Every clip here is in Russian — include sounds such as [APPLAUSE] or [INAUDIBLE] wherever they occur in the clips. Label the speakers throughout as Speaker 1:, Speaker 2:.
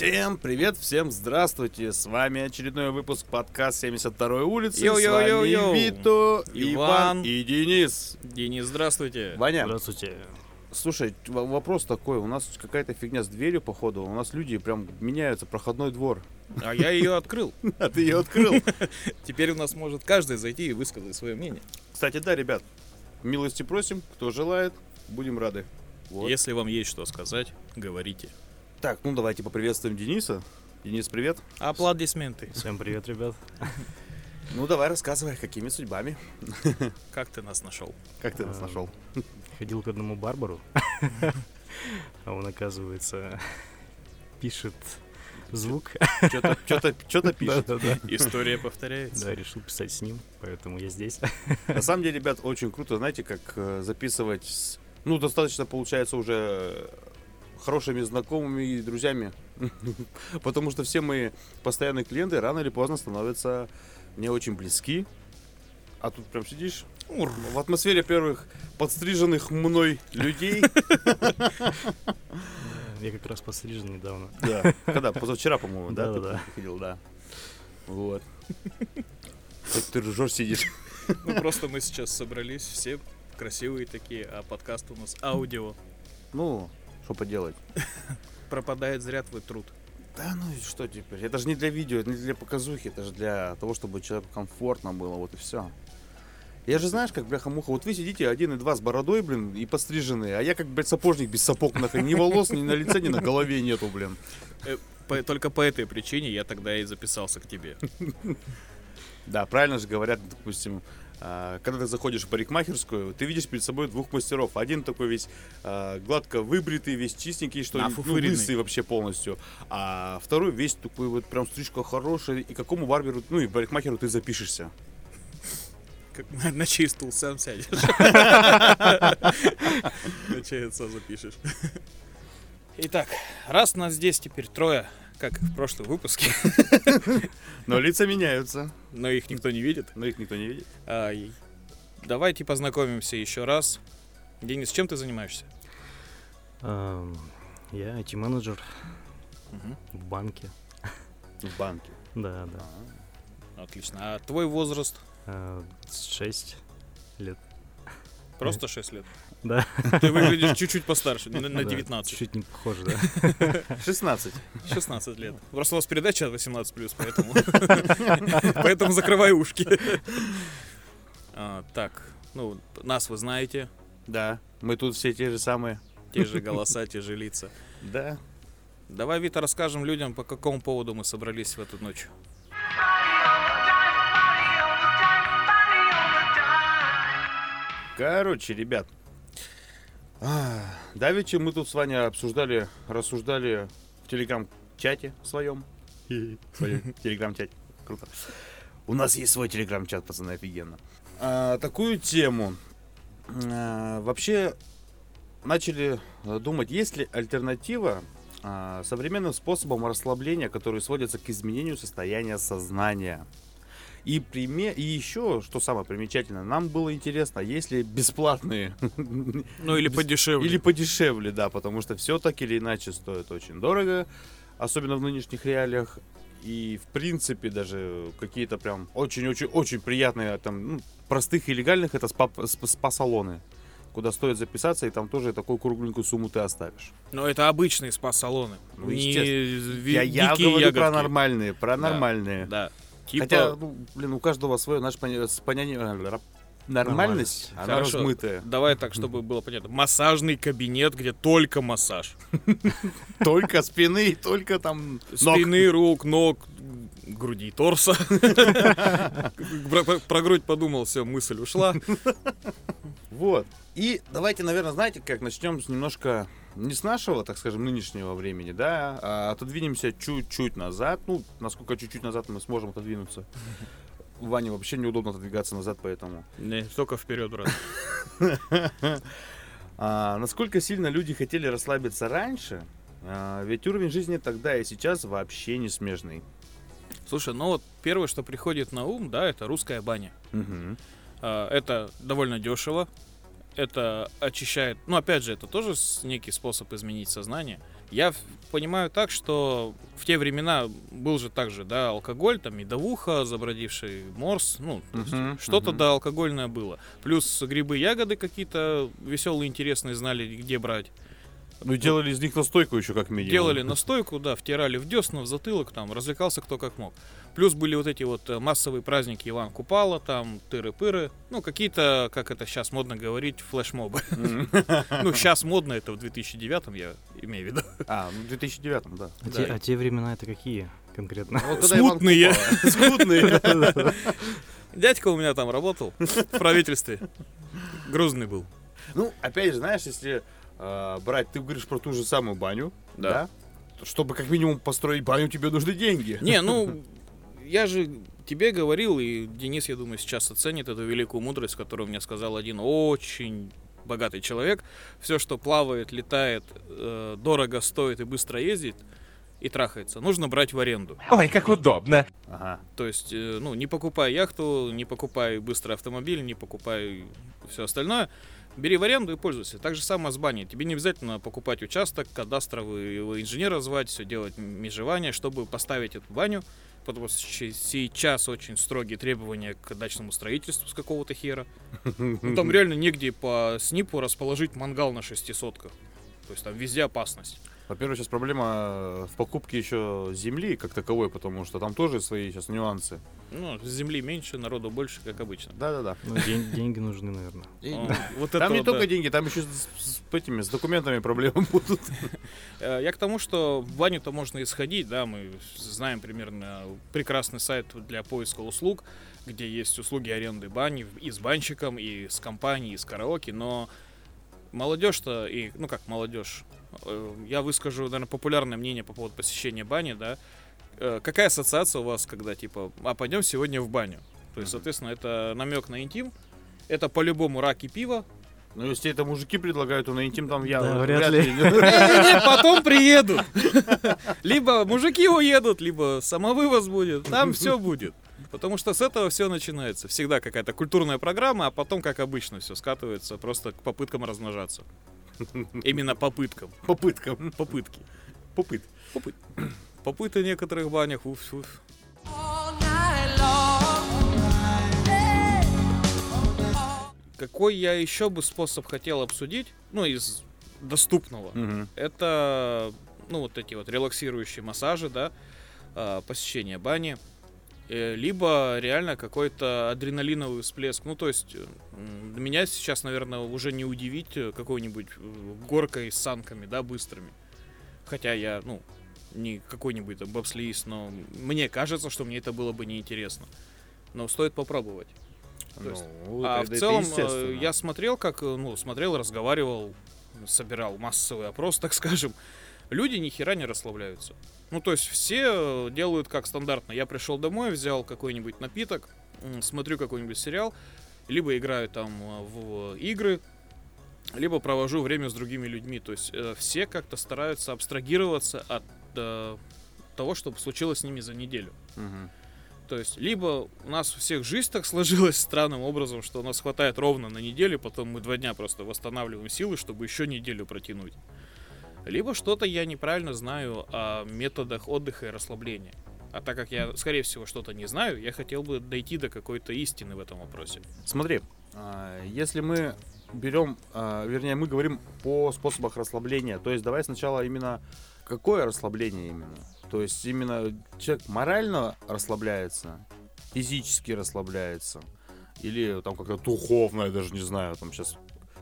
Speaker 1: Всем привет, всем здравствуйте. С вами очередной выпуск подкаст 72-й улицы.
Speaker 2: Йоу-йоу-йоу-йоу.
Speaker 1: С вами Вито, Иван.
Speaker 2: Иван.
Speaker 1: и Денис.
Speaker 2: Денис, здравствуйте.
Speaker 1: Ваня,
Speaker 3: Здравствуйте.
Speaker 1: слушай, вопрос такой. У нас какая-то фигня с дверью, походу. У нас люди прям меняются, проходной двор.
Speaker 2: А я ее открыл. [LAUGHS]
Speaker 1: А ты ее открыл. [LAUGHS]
Speaker 2: Теперь у нас может каждый зайти и высказать свое мнение.
Speaker 1: Кстати, да, ребят, милости просим, кто желает, будем рады. Вот.
Speaker 2: Если вам есть что сказать, говорите.
Speaker 1: Так, ну давайте поприветствуем Дениса. Денис, привет.
Speaker 2: Аплодисменты.
Speaker 3: Всем привет, ребят.
Speaker 1: Ну давай рассказывай, какими судьбами.
Speaker 2: Как ты нас нашел?
Speaker 1: Как ты нас
Speaker 3: А,
Speaker 1: нашел?
Speaker 3: Ходил к одному барбару, а он, оказывается, пишет звук.
Speaker 1: Что-то, пишет.
Speaker 2: История повторяется.
Speaker 3: Да, решил писать с ним, поэтому я здесь.
Speaker 1: На самом деле, ребят, очень круто, знаете, как э, записывать, с- ну, достаточно, получается, уже э, хорошими знакомыми и друзьями. [LAUGHS] Потому что все мои постоянные клиенты рано или поздно становятся мне очень близки. А тут прям сидишь
Speaker 2: Ур.
Speaker 1: в атмосфере первых подстриженных мной людей.
Speaker 3: Я как раз пострижен недавно.
Speaker 1: Да. Когда? Позавчера, по-моему, да? Ты
Speaker 3: Да-да-да.
Speaker 1: приходил, да. Вот. Как ты ржешь, сидишь.
Speaker 2: Ну просто мы сейчас собрались, все красивые такие, а подкаст у нас аудио.
Speaker 1: Ну, что поделать. [LAUGHS]
Speaker 2: Пропадает зря твой труд.
Speaker 1: Да ну и что теперь? Это же не для видео, это не для показухи, это же для того, чтобы человеку комфортно было, вот и все. Я же знаешь, как бляха-муха, вот вы сидите один и два с бородой, блин, и постриженные, а я как, блядь, сапожник без сапог, нахрен, ни волос, ни на лице, ни на голове нету, блин.
Speaker 2: По- только по этой причине я тогда и записался к тебе. [LAUGHS]
Speaker 1: Да, правильно же говорят, допустим, когда ты заходишь в парикмахерскую, ты видишь перед собой двух мастеров. Один такой весь а, гладко выбритый, весь чистенький, что ли, ну, лысый вообще полностью. А второй весь такой вот прям стрижка хорошая. И какому барберу, ну и парикмахеру ты запишешься?
Speaker 2: Как на, на чей стул сам сядешь. [LAUGHS] На чей отца запишешь. Итак, раз нас здесь теперь трое, как и в прошлом выпуске, [LAUGHS]
Speaker 1: Но лица меняются,
Speaker 2: но их никто не видит,
Speaker 1: но их никто не видит.
Speaker 2: а, давайте познакомимся еще раз. Денис, чем ты занимаешься?
Speaker 3: Ам, Я IT-менеджер
Speaker 2: Мгм.
Speaker 3: в банке.
Speaker 1: В банке.
Speaker 3: Да, да.
Speaker 2: Отлично. А твой возраст?
Speaker 3: А, Шесть лет.
Speaker 2: Просто 6 лет.
Speaker 3: Да.
Speaker 2: Ты выглядишь чуть-чуть постарше, на, на
Speaker 3: Да,
Speaker 2: 19.
Speaker 3: Чуть не похоже, да. [LAUGHS]
Speaker 1: 16.
Speaker 2: 16 лет. Просто у вас передача 18+, поэтому... [LAUGHS] Поэтому закрывай ушки. А, Так, ну, нас вы знаете,
Speaker 1: Да, мы тут все те же самые.
Speaker 2: те же голоса, те же лица.
Speaker 1: Да.
Speaker 2: Давай, Вита, расскажем людям, по какому поводу мы собрались в эту ночь.
Speaker 1: Короче, ребят. Давеча мы тут с вами обсуждали, рассуждали в телеграм-чате своем. Телеграм-чате. Круто. У нас есть свой телеграм-чат, пацаны, офигенно. А, такую тему. А, вообще, начали э, думать, есть ли альтернатива а, современным способам расслабления, который сводится к изменению состояния сознания. И, приме... и еще, что самое примечательное, нам было интересно, есть ли бесплатные [LAUGHS]
Speaker 2: Ну, или подешевле.
Speaker 1: или подешевле, да, потому что все так или иначе стоит очень дорого, особенно в нынешних реалиях. И, в принципе, даже какие-то прям очень-очень-очень приятные, там, ну, простых и легальных, это спа- сп- спа-салоны, куда стоит записаться, и там тоже такую кругленькую сумму ты оставишь.
Speaker 2: Но это обычные спа-салоны.
Speaker 1: Ну,
Speaker 2: не
Speaker 1: я, я говорю про
Speaker 2: ягодки.
Speaker 1: нормальные, про
Speaker 2: Да.
Speaker 1: нормальные.
Speaker 2: Да. Типа,
Speaker 1: Хотя, ну, блин, у каждого свое наше поня- понятие... Нормальность, она
Speaker 2: Хорошо.
Speaker 1: размытая.
Speaker 2: давай так, чтобы было понятно. Массажный кабинет, где только массаж. [LAUGHS]
Speaker 1: Только спины, только там.
Speaker 2: Спины, рук, ног, груди, торса. [LAUGHS] Про грудь подумал, все, мысль ушла. [LAUGHS]
Speaker 1: Вот. И давайте, наверное, знаете, как начнем с немножко не с нашего, так скажем, нынешнего времени, да, а отодвинемся чуть-чуть назад. Ну, насколько чуть-чуть назад мы сможем отодвинуться. Ване вообще неудобно отодвигаться назад, поэтому.
Speaker 2: Не, только вперед, брат. [LAUGHS]
Speaker 1: А, насколько сильно люди хотели расслабиться раньше, а, ведь уровень жизни тогда и сейчас вообще не смежный.
Speaker 2: Слушай, ну вот первое, что приходит на ум, да, это русская баня. А, Это довольно дешево. Это очищает. Ну, опять же, это тоже некий способ изменить сознание. Я понимаю так, что в те времена был же также, да, алкоголь, там, медовуха, забродивший морс, ну,
Speaker 1: Мгм,
Speaker 2: что-то
Speaker 1: мгм.
Speaker 2: да алкогольное было. Плюс грибы, ягоды какие-то веселые, интересные, знали, где брать.
Speaker 1: Ну, делали из них настойку еще как минимум.
Speaker 2: Делали настойку, да, втирали в десну, в затылок, там, развлекался кто как мог. Плюс были вот эти вот э, массовые праздники Иван Купала, там, тыры-пыры, ну, какие-то, как это сейчас модно говорить, флешмобы. [LAUGHS] Ну, сейчас модно это в 2009 я имею в виду.
Speaker 1: А, ну, в 2009 да.
Speaker 3: А,
Speaker 2: Да.
Speaker 3: те, а те времена это какие конкретно?
Speaker 1: Иван
Speaker 2: Смутные. [LAUGHS]
Speaker 1: Смутные.
Speaker 2: Дядька у меня там работал в правительстве. Грузный был.
Speaker 1: Ну, опять же, знаешь, если э, брать, ты говоришь про ту же самую баню,
Speaker 2: Да.
Speaker 1: да? то Чтобы как минимум построить баню, тебе нужны деньги.
Speaker 2: Не, ну, [LAUGHS] я же тебе говорил, и Денис, я думаю, сейчас оценит эту великую мудрость, которую мне сказал один очень богатый человек. Все, что плавает, летает, э, дорого стоит и быстро ездит, и трахается, нужно брать в аренду.
Speaker 4: Ой, как удобно.
Speaker 1: Ага.
Speaker 2: То есть, э, ну, не покупай яхту, не покупай быстрый автомобиль, не покупай все остальное. Бери в аренду и пользуйся. Так же самое с баней. Тебе не обязательно покупать участок, кадастровый инженера звать, все делать межевание, чтобы поставить эту баню. Потому что сейчас очень строгие требования к дачному строительству с какого-то хера. Ну, там [LAUGHS] реально негде по СНИПу расположить мангал на шестисотках. То есть там везде опасность.
Speaker 1: Во-первых, сейчас проблема э, в покупке еще земли как таковой, потому что там тоже свои сейчас нюансы.
Speaker 2: Ну, земли меньше, народу больше, как обычно.
Speaker 1: Да-да-да.
Speaker 3: Ну, день- деньги нужны, наверное. [LAUGHS]
Speaker 2: О, Вот
Speaker 1: Там
Speaker 2: это
Speaker 1: не
Speaker 2: вот, да.
Speaker 1: только деньги, там еще с, с этими, с документами проблемы [LAUGHS] будут.
Speaker 2: Э, Я к тому, что в баню-то можно исходить, да, мы знаем примерно прекрасный сайт для поиска услуг, где есть услуги аренды бани и с банщиком, и с компанией, и с караоке, но молодежь-то, и, ну как молодежь, э, я выскажу, наверное, популярное мнение по поводу посещения бани, да, Э, какая ассоциация у вас, когда, типа, а пойдем сегодня в баню? То есть, соответственно, это намек на интим, это по-любому рак и пиво,
Speaker 1: Ну, если это мужики предлагают, то на интим там я
Speaker 3: Да, вряд ли.
Speaker 2: Потом приедут. [LAUGHS] Либо мужики уедут, либо самовывоз будет. Там все будет. Потому что с этого все начинается. Всегда какая-то культурная программа, а потом, как обычно, все скатывается просто к попыткам размножаться. Именно попыткам.
Speaker 1: Попыткам.
Speaker 2: Попытки.
Speaker 1: Попыт.
Speaker 2: Попыты в некоторых банях. Уф, уф. Какой я еще бы способ хотел обсудить, ну, из доступного,
Speaker 1: Мгм.
Speaker 2: это, ну, вот эти вот релаксирующие массажи, да, а, посещение бани, либо реально какой-то адреналиновый всплеск. Ну, то есть, э, меня сейчас, наверное, уже не удивить э, какой-нибудь э, горкой с санками, да, быстрыми. Хотя я, ну, не какой-нибудь там бобслеист, но мне кажется, что мне это было бы неинтересно. Но стоит попробовать. То есть-
Speaker 1: Ну,
Speaker 2: А
Speaker 1: это-
Speaker 2: в целом, э, я смотрел, как, э, ну, смотрел, разговаривал, собирал массовый опрос, [LAUGHS] так скажем. Люди ни хера не расслабляются. Ну, то есть все э, делают как стандартно. Я пришел домой, взял какой-нибудь напиток, смотрю какой-нибудь сериал, либо играю там э, в игры, либо провожу время с другими людьми. То есть э, все как-то стараются абстрагироваться от э, того, что случилось с ними за неделю.
Speaker 1: Мгм.
Speaker 2: То есть, либо у нас у всех жизнь так [LAUGHS] сложилась странным образом, что у нас хватает ровно на неделю, потом мы два дня просто восстанавливаем силы, чтобы еще неделю протянуть. Либо что-то я неправильно знаю о методах отдыха и расслабления. А так как я, скорее всего, что-то не знаю, я хотел бы дойти до какой-то истины в этом вопросе.
Speaker 1: Смотри, а, если мы берем, а, вернее, мы говорим по способах расслабления, то есть давай сначала именно какое расслабление именно? То есть именно человек морально расслабляется, физически расслабляется, или там как-то духовно, я даже не знаю, там сейчас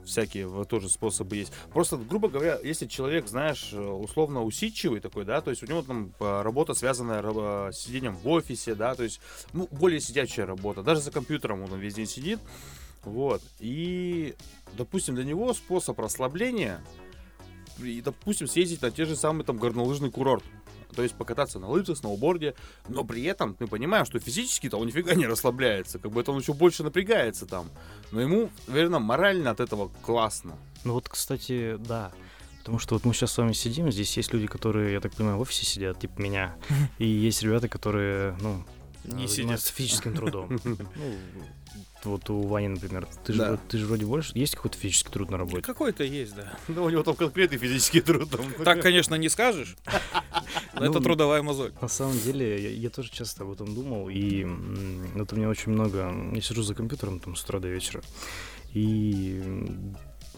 Speaker 1: всякие тоже способы есть. Просто, грубо говоря, если человек, знаешь, э, условно усидчивый такой, да, то есть у него там э, работа связанная рабо- с сидением в офисе, да, то есть ну, более сидячая работа, даже за компьютером он весь день сидит, вот, и, допустим, для него способ расслабления, и, допустим, съездить на те же самые там горнолыжный курорт, то есть покататься на лыжах, сноуборде, но при этом мы понимаем, что физически-то он нифига не расслабляется, как бы это он еще больше напрягается там, но ему, наверное, морально от этого классно.
Speaker 3: Ну вот, кстати, да. Потому что вот мы сейчас с вами сидим, здесь есть люди, которые, я так понимаю, в офисе сидят, типа меня. [LAUGHS] И есть ребята, которые, ну,
Speaker 2: Не сидят.
Speaker 3: занимаются физическим трудом. [LAUGHS] Вот у Вани, например, ты же,
Speaker 1: Да.
Speaker 3: вроде- ты же вроде больше... Есть какой-то физический труд на работе?
Speaker 2: Какой-то есть, да. [LAUGHS]
Speaker 1: Ну, у него там конкретный физический труд. там.
Speaker 2: Так, конечно, не скажешь. [LAUGHS] но Это
Speaker 3: Ну,
Speaker 2: трудовая мозоль.
Speaker 3: На самом деле, я, тоже часто об этом думал, и м, вот у меня очень много... Я сижу за компьютером там с утра до вечера, и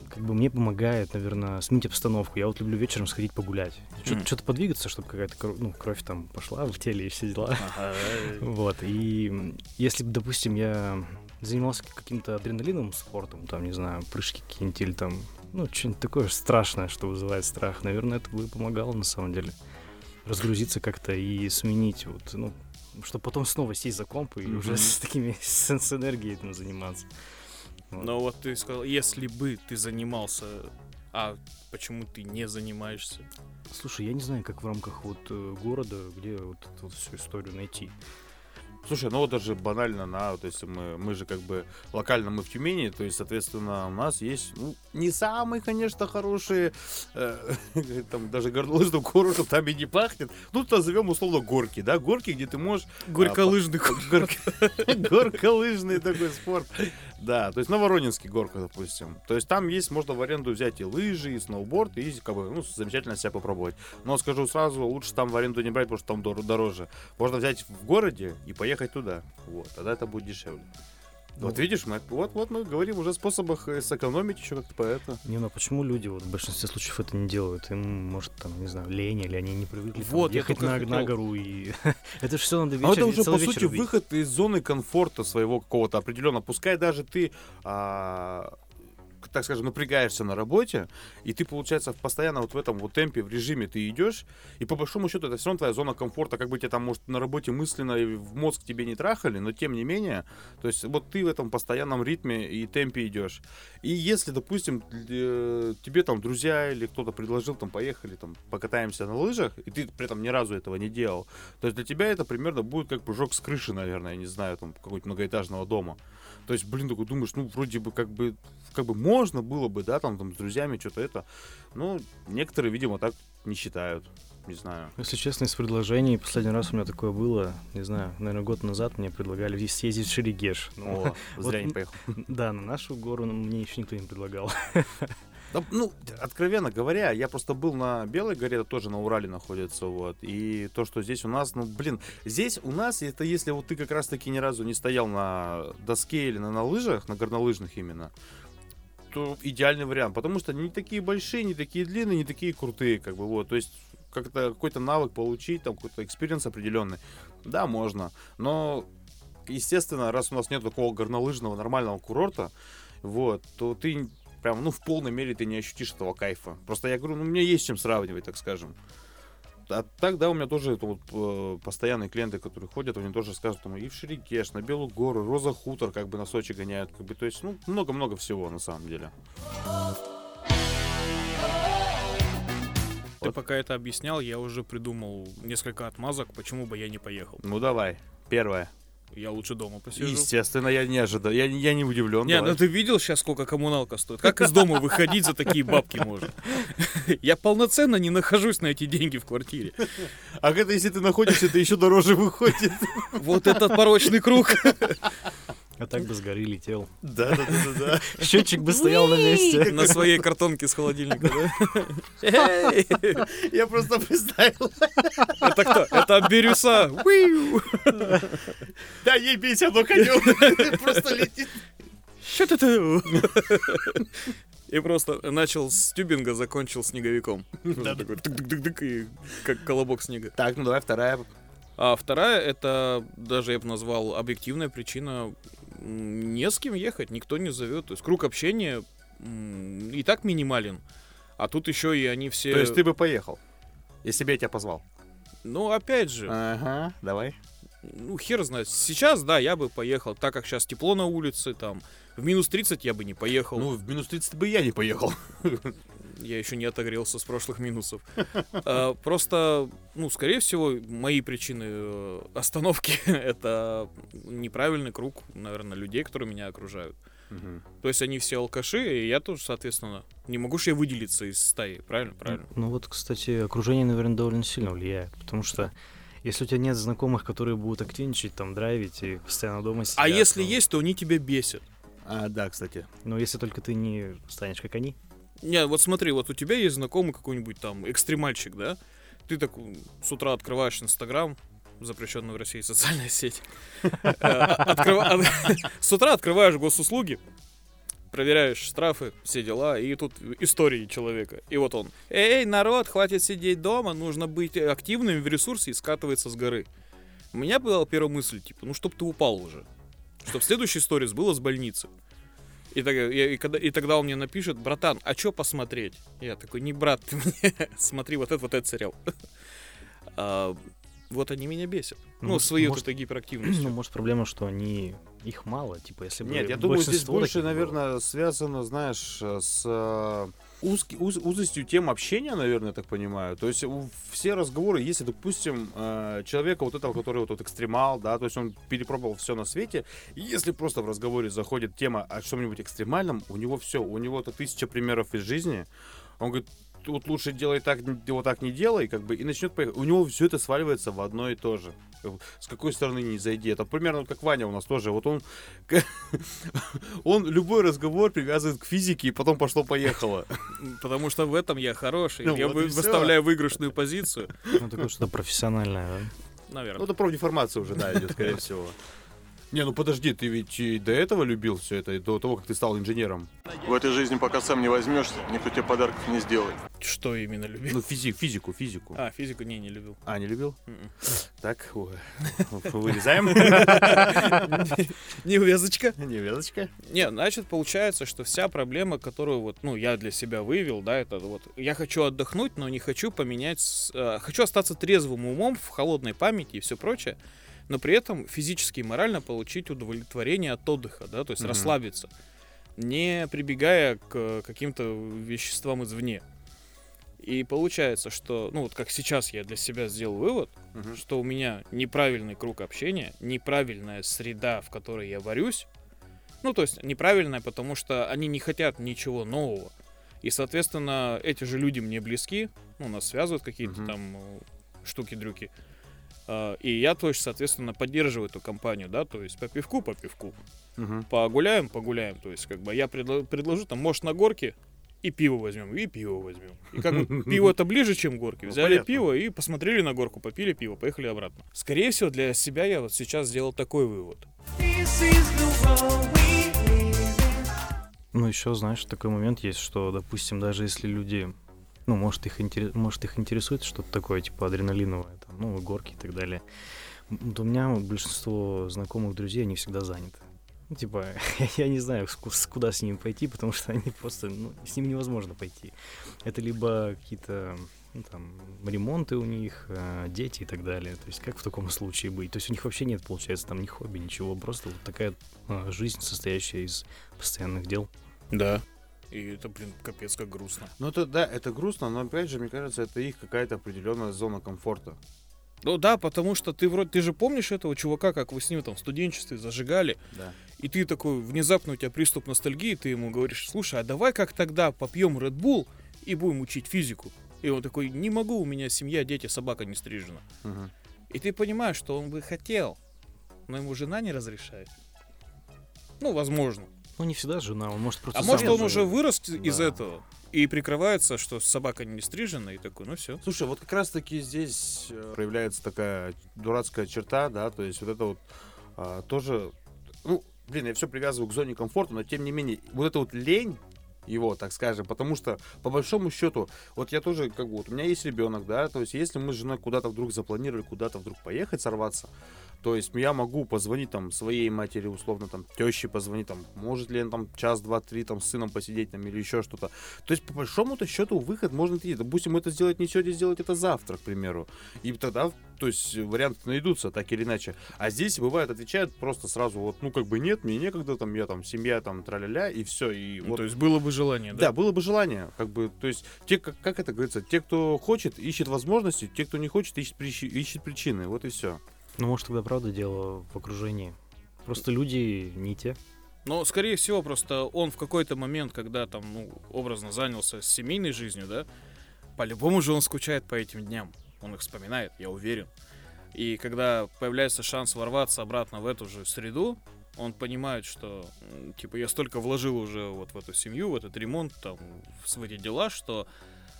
Speaker 3: как бы мне помогает, наверное, сменить обстановку. Я вот люблю вечером сходить погулять.
Speaker 2: Мгм.
Speaker 3: Что-то подвигаться, чтобы какая-то кро- ну, кровь там пошла в теле и все дела. [LAUGHS] Вот, и если бы, допустим, я занимался каким-то адреналиновым спортом, там, не знаю, прыжки какие-нибудь или там, ну, что-нибудь такое страшное, что вызывает страх, наверное, это бы помогало на самом деле. Разгрузиться как-то и сменить вот, ну, чтобы потом снова сесть за комп и уже
Speaker 1: Мгм. [LAUGHS]
Speaker 3: с такими, с, с энергией этим заниматься. Вот.
Speaker 2: Но вот ты сказал, если бы ты занимался, а почему ты не занимаешься?
Speaker 3: Слушай, я не знаю, как в рамках вот э, города, где вот эту вот всю историю найти.
Speaker 1: Слушай, ну вот даже банально на, то есть мы, мы же как бы локально мы в Тюмени, то есть, соответственно, у нас есть, ну, не самые, конечно, хорошие, э, [LAUGHS] там даже горнолыжным курортом там и не пахнет. Ну, назовем условно горки, да, горки, где ты можешь...
Speaker 2: Горьколыжный
Speaker 1: Горка- Горколыжный [LAUGHS] такой спорт. Да, то есть на Воронинский горка, допустим. То есть там есть, можно в аренду взять и лыжи, и сноуборд, и как бы, ну, замечательно себя попробовать. Но скажу сразу, лучше там в аренду не брать, потому что там дор- дороже. Можно взять в городе и поехать туда. Вот, тогда это будет дешевле. Вот
Speaker 3: Ну.
Speaker 1: видишь, мы, вот, вот мы говорим уже о способах э, сэкономить еще как-то по это.
Speaker 3: Не, ну а почему люди вот в большинстве случаев это не делают? Им, может, там, не знаю, лень, или они не привыкли там,
Speaker 2: Вот, я
Speaker 3: ехать на, на гору и... [LAUGHS] это же все надо
Speaker 1: А
Speaker 3: вечер,
Speaker 1: это уже, по сути,
Speaker 3: бить.
Speaker 1: выход из зоны комфорта своего какого-то определенного. Пускай даже ты, а, так скажем, напрягаешься на работе, и ты, получается, постоянно вот в этом вот темпе, в режиме ты идешь, и по большому счету это все равно твоя зона комфорта, как бы тебя там, может, на работе мысленно и в мозг тебе не трахали, но тем не менее, то есть вот ты в этом постоянном ритме и темпе идешь. И если, допустим, э, тебе там друзья или кто-то предложил, там, поехали, там, покатаемся на лыжах, и ты при этом ни разу этого не делал, то есть для тебя это примерно будет как прыжок с крыши, наверное, я не знаю, там, какого-нибудь многоэтажного дома. То есть, блин, такой думаешь, ну, вроде бы, как бы, как бы можно было бы, да, там, там, с друзьями что-то это. Ну, некоторые, видимо, так не считают. Не знаю.
Speaker 3: Если честно, из предложений, последний раз у меня такое было, не знаю, наверное, год назад мне предлагали съездить в Шерегеш.
Speaker 1: О, [LAUGHS] зря
Speaker 3: вот,
Speaker 1: не поехал. [LAUGHS]
Speaker 3: Да, на нашу гору мне еще никто не предлагал. [LAUGHS]
Speaker 1: Да, ну, откровенно говоря, я просто был на Белой горе, это тоже на Урале находится, вот. И то, что здесь у нас, ну, блин, здесь у нас, это если вот ты как раз-таки ни разу не стоял на доске или на, на лыжах, на горнолыжных именно, то идеальный вариант, потому что не такие большие, не такие длинные, не такие крутые, как бы, вот. То есть как-то какой-то навык получить, там какой-то experience определенный, да, можно, но естественно, раз у нас нет такого горнолыжного нормального курорта, вот, то ты прям, ну, в полной мере ты не ощутишь этого кайфа. Просто я говорю, ну, мне есть чем сравнивать, так скажем. А так, да, у меня тоже это вот, э, постоянные клиенты, которые ходят, они тоже скажут, там, и в Шерегеш, на Белую гору, Роза Хутор, как бы на Сочи гоняют, как бы, то есть, ну, много-много всего, на самом деле.
Speaker 2: Ты
Speaker 1: Вот.
Speaker 2: пока это объяснял, я уже придумал несколько отмазок, почему бы я не поехал.
Speaker 1: Ну, давай, первое.
Speaker 2: Я лучше дома посижу.
Speaker 1: Естественно, я не ожидал, я, я не удивлен.
Speaker 2: Не, ну ты видел сейчас, сколько коммуналка стоит? Как из дома выходить за такие бабки можно? [LAUGHS] Я полноценно не нахожусь на эти деньги в квартире.
Speaker 1: А это если ты находишься, это еще дороже выходит.
Speaker 2: Вот этот порочный круг.
Speaker 3: А так бы с горы летел.
Speaker 1: Да, да, да, да. [LAUGHS]
Speaker 3: Счетчик бы стоял на месте.
Speaker 2: На своей картонке с холодильника, да? [LAUGHS]
Speaker 1: Я просто представил.
Speaker 2: Это кто? Это Бирюса.
Speaker 1: Да, ей бейся, оно конем. [LAUGHS] Просто летит.
Speaker 2: Что ты? И просто начал с тюбинга, закончил снеговиком. Такой тык-тык-тык-тык, и как колобок снега.
Speaker 1: Так, ну давай вторая.
Speaker 2: А вторая, это даже я бы назвал объективная причина, не с кем ехать, никто не зовет. То есть круг общения и так минимален. А тут еще и они все...
Speaker 1: То есть ты бы поехал, если бы я тебя позвал.
Speaker 2: Ну, опять же,
Speaker 1: Ага, давай.
Speaker 2: ну, хер знает. Сейчас, да, я бы поехал, так как сейчас тепло на улице, там, в минус 30 я бы не поехал.
Speaker 1: Ну, в минус 30 бы я не поехал. [LAUGHS]
Speaker 2: Я еще не отогрелся с прошлых минусов. [LAUGHS] А, Просто, ну, скорее всего, мои причины э, остановки [LAUGHS] — это неправильный круг, наверное, людей, которые меня окружают. То есть они все алкаши, и я тоже, соответственно, не могу же я выделиться из стаи, правильно? Правильно.
Speaker 3: Ну вот, кстати, окружение, наверное, довольно сильно влияет, потому что Если у тебя нет знакомых, которые будут активничать, там, драйвить и постоянно дома сидят,
Speaker 2: А если
Speaker 3: ну,
Speaker 2: есть, то они тебя бесят.
Speaker 1: А, да, кстати.
Speaker 3: Ну, если только ты не станешь как они.
Speaker 2: Не, вот смотри, вот у тебя есть знакомый какой-нибудь там экстремальщик, да? Ты так с утра открываешь Инстаграм, запрещенную в России социальная сеть. Э, [LAUGHS] С утра открываешь госуслуги, проверяешь штрафы, все дела, и тут истории человека. И вот он. Эй, народ, хватит сидеть дома, нужно быть активным в ресурсе и скатывается с горы. У меня была первая мысль, типа, ну чтоб ты упал уже. Чтоб следующий сторис было с больницы. И, так- я- и когда- и тогда он мне напишет, братан, а что посмотреть? Я такой, не брат [LAUGHS] ты мне, смотри вот этот, вот этот сериал. [LAUGHS] А, вот они меня бесят.
Speaker 3: Ну,
Speaker 2: Ну,
Speaker 3: может-
Speaker 2: своей вот
Speaker 3: может-
Speaker 2: этой гиперактивностью.
Speaker 3: Ну, может, проблема, что они... Их мало, типа, если бы
Speaker 1: Нет, я думаю, здесь больше,
Speaker 3: было.
Speaker 1: наверное, связано, знаешь, с э, узки- уз- узостью тем общения, наверное, я так понимаю. То есть все разговоры, если, допустим, э, человека вот этого, который вот, вот экстремал, да, то есть он перепробовал все на свете, и если просто в разговоре заходит тема о чем-нибудь экстремальном, у него все, у него это тысяча примеров из жизни, он говорит, тут лучше делай так, вот так не делай, как бы, и начнет поехать. У него все это сваливается в одно и то же. С какой стороны не зайди. Это примерно как Ваня у нас тоже. Вот он, [LAUGHS] он любой разговор привязывает к физике, и потом пошло-поехало. [LAUGHS]
Speaker 2: Потому что в этом я хороший.
Speaker 1: Ну
Speaker 2: я
Speaker 1: вот
Speaker 2: выставляю выигрышную позицию.
Speaker 3: Ну, такое что-то профессиональное, да?
Speaker 1: Ну,
Speaker 2: Наверное.
Speaker 1: это профдеформация уже, да, идет, скорее всего. Не, ну подожди, ты ведь и до этого любил все это, и до того, как ты стал инженером.
Speaker 4: В этой жизни, пока сам не возьмешься, никто тебе подарков не сделает.
Speaker 2: Что именно любил?
Speaker 1: Ну, физик, физику, физику.
Speaker 2: А, физику не, не любил.
Speaker 1: А, не любил?
Speaker 2: Мгм.
Speaker 1: Так, ой, [LAUGHS] вырезаем. [LAUGHS]
Speaker 2: Невезочка.
Speaker 1: Невесточка.
Speaker 2: Не, значит, получается, что вся проблема, которую вот, ну, я для себя выявил, да, это вот, я хочу отдохнуть, но не хочу поменять, э, хочу остаться трезвым умом, в холодной памяти и все прочее, но при этом физически и морально получить удовлетворение от отдыха, да, то есть
Speaker 1: Мгм.
Speaker 2: расслабиться, не прибегая к каким-то веществам извне. И получается, что, ну вот как сейчас я для себя сделал вывод,
Speaker 1: Мгм.
Speaker 2: что у меня неправильный круг общения, неправильная среда, в которой я варюсь. Ну, то есть неправильная, потому что они не хотят ничего нового. И, соответственно, эти же люди мне близки, ну, нас связывают какие-то
Speaker 1: Мгм.
Speaker 2: там э, штуки-дрюки. А, И я, то есть, соответственно, поддерживаю эту компанию, да, то есть по пивку, по пивку,
Speaker 1: Мгм.
Speaker 2: погуляем, погуляем, то есть, как бы я предло- предложу, там, может, на горке и пиво возьмем, и пиво возьмем. И как бы [LAUGHS] пиво это ближе, чем горки.
Speaker 1: Ну,
Speaker 2: Взяли пиво и посмотрели на горку, попили пиво, поехали обратно. Скорее всего, для себя я вот сейчас сделал такой вывод.
Speaker 3: Ну, еще, знаешь, такой момент есть, что, допустим, даже если люди, ну, может, их, интерес, может, их интересует что-то такое, типа адреналиновое, там, ну, горки и так далее, вот у меня большинство знакомых друзей, они всегда заняты. Ну, типа, [LAUGHS] я не знаю, куда с ними пойти, потому что они просто, ну, с ними невозможно пойти. Это либо какие-то, ну, там, ремонты у них, э, дети и так далее. То есть как в таком случае быть? То есть у них вообще нет, получается, там ни хобби, ничего, просто вот такая э, жизнь, состоящая из постоянных дел.
Speaker 2: Да. И это, блин, капец как грустно.
Speaker 1: Ну, это, да, это грустно, но, опять же, мне кажется, это их какая-то определенная зона комфорта.
Speaker 2: Ну да, потому что ты вроде, ты же помнишь этого чувака, как вы с ним там в студенчестве зажигали,
Speaker 1: Да.
Speaker 2: и ты такой, внезапно у тебя приступ ностальгии, ты ему говоришь, слушай, а давай как тогда попьем Red Bull и будем учить физику. И он такой, не могу, у меня семья, дети, собака не стрижена.
Speaker 1: Мгм.
Speaker 2: И ты понимаешь, что он бы хотел, но ему жена не разрешает. Ну, возможно.
Speaker 3: Ну, не всегда жена, он может просто...
Speaker 2: А может, он
Speaker 3: же-
Speaker 2: уже вырос из
Speaker 3: Да.
Speaker 2: этого и прикрывается, что собака не стрижена, и такой, ну все.
Speaker 1: Слушай, вот как раз-таки здесь э, проявляется такая дурацкая черта, да, то есть вот это вот а, тоже, ну, блин, я все привязываю к зоне комфорта, но тем не менее, вот эта вот лень его, так скажем, потому что по большому счету, вот я тоже, как бы, вот у меня есть ребенок, да, то есть если мы с женой куда-то вдруг запланировали, куда-то вдруг поехать, сорваться, то есть я могу позвонить там своей матери, условно, там, теще позвонить, там, может ли он там час, два, три там с сыном посидеть там или еще что-то. То есть, по большому-то счету, выход можно найти. Допустим, это сделать не сегодня, сделать это завтра, к примеру. И тогда, то есть, варианты найдутся, так или иначе. А здесь, бывает, отвечают просто сразу, вот, ну, как бы нет, мне некогда, там, я там, семья, там, траля-ля, и все. И
Speaker 2: Ну,
Speaker 1: вот
Speaker 2: то есть было бы желание,
Speaker 1: да,
Speaker 2: да?
Speaker 1: было бы желание, как бы, то есть, те, как, как это говорится, те, кто хочет, ищет возможности, те, кто не хочет, ищет, причи- ищет причины, вот и все.
Speaker 3: Ну, может, тогда правда дело в окружении. Просто люди не те.
Speaker 2: Но, скорее всего, просто он в какой-то момент, когда там, ну, образно занялся семейной жизнью, да, по-любому же он скучает по этим дням. Он их вспоминает, я уверен. И когда появляется шанс ворваться обратно в эту же среду, он понимает, что, типа, я столько вложил уже вот в эту семью, в этот ремонт, там, в эти дела, что,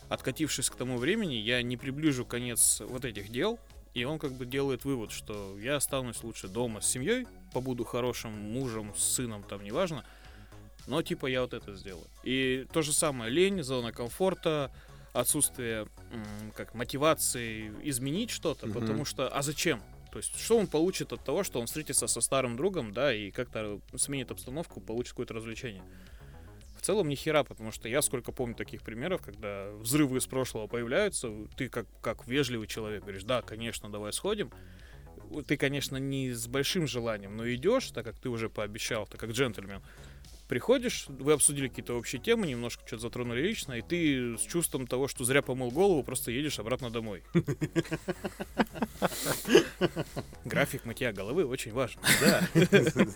Speaker 2: откатившись к тому времени, я не приближу конец вот этих дел, и он как бы делает вывод, что я останусь лучше дома с семьей, побуду хорошим мужем, с сыном, там, неважно, но, типа, я вот это сделаю. И то же самое, лень, зона комфорта, отсутствие как мотивации изменить что-то, mm-hmm. потому что, а зачем? То есть, что он получит от того, что он встретится со старым другом, да, и как-то сменит обстановку, получит какое-то развлечение? В целом ни хера, потому что я сколько помню таких примеров, когда взрывы из прошлого появляются, ты как, как вежливый человек говоришь, да, конечно, давай сходим. Ты, конечно, не с большим желанием, но идешь, так как ты уже пообещал, так как джентльмен приходишь, вы обсудили какие-то общие темы, немножко что-то затронули лично, и ты с чувством того, что зря помыл голову, просто едешь обратно домой. [LAUGHS] График мытья головы очень важен.
Speaker 1: Да. [LAUGHS]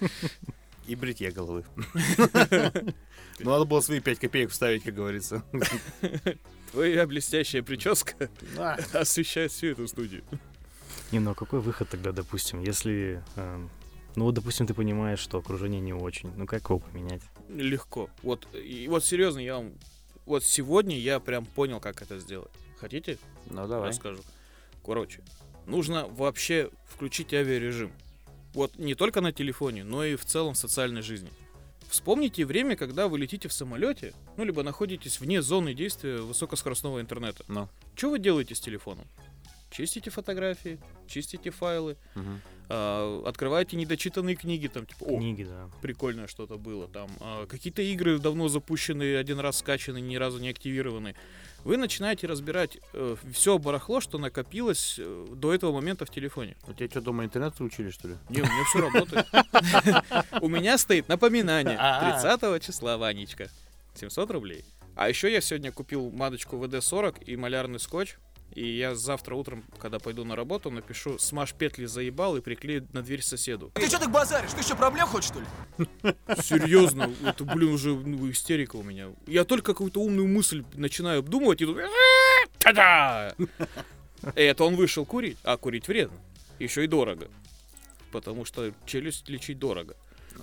Speaker 1: И бритья головы. [LAUGHS] Ну, надо было свои 5 копеек вставить, как говорится. [LAUGHS]
Speaker 2: Твоя блестящая прическа освещает всю эту студию.
Speaker 3: Не, ну а какой выход тогда, допустим, если эм, ну вот, допустим, ты понимаешь, что окружение не очень. Ну как его поменять?
Speaker 2: Легко. Вот, и вот серьезно, я вам... Вот сегодня я прям понял, как это сделать. Хотите?
Speaker 1: Ну давай.
Speaker 2: Расскажу. Короче, нужно вообще включить авиарежим. Вот не только на телефоне, но и в целом в социальной жизни. Вспомните время, когда вы летите в самолете, ну, либо находитесь вне зоны действия высокоскоростного интернета.
Speaker 1: No.
Speaker 2: Что вы делаете с телефоном? Чистите фотографии, чистите файлы,
Speaker 1: угу.
Speaker 2: Э, открываете недочитанные книги, там, типа, о,
Speaker 3: книги, да.
Speaker 2: прикольное что-то было, там, э, какие-то игры давно запущенные, один раз скачаны, ни разу не активированы. Вы начинаете разбирать э, все барахло, что накопилось э, до этого момента в телефоне.
Speaker 1: У тебя что, дома интернет учили, что ли?
Speaker 2: Не, у меня все работает. У меня стоит напоминание. 30 числа, Ванечка. 700 рублей. А еще я сегодня купил маточку ВД-40 и малярный скотч. И я завтра утром, когда пойду на работу, напишу «Смажь петли заебал» и приклею на дверь соседу.
Speaker 5: Ты что так базаришь? Ты еще проблем хочешь, что ли? [LAUGHS]
Speaker 2: Серьезно, это, блин, уже ну, истерика у меня. Я только какую-то умную мысль начинаю обдумывать, и тут... Та-да! [LAUGHS] Это он вышел курить, а курить вредно. Еще и дорого. Потому что челюсть лечить дорого.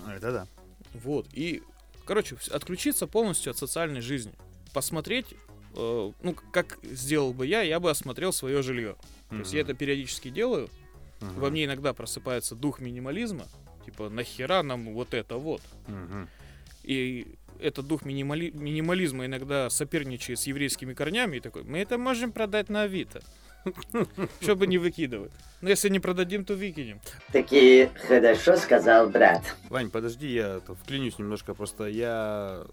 Speaker 1: Это да.
Speaker 2: Вот, и, короче, отключиться полностью от социальной жизни. Посмотреть э, ну, как сделал бы я, я бы осмотрел свое жилье. Mm-hmm. То есть я это периодически делаю. Mm-hmm. Во мне иногда просыпается дух минимализма. Типа, нахера нам вот это вот?
Speaker 1: Mm-hmm.
Speaker 2: И этот дух минимали... минимализма иногда соперничает с еврейскими корнями и такой, мы это можем продать на Авито. [LAUGHS] Чтобы не выкидывать. Но если не продадим, то выкинем.
Speaker 6: Таки хорошо сказал брат.
Speaker 1: Вань, подожди, я вклинюсь немножко. Просто я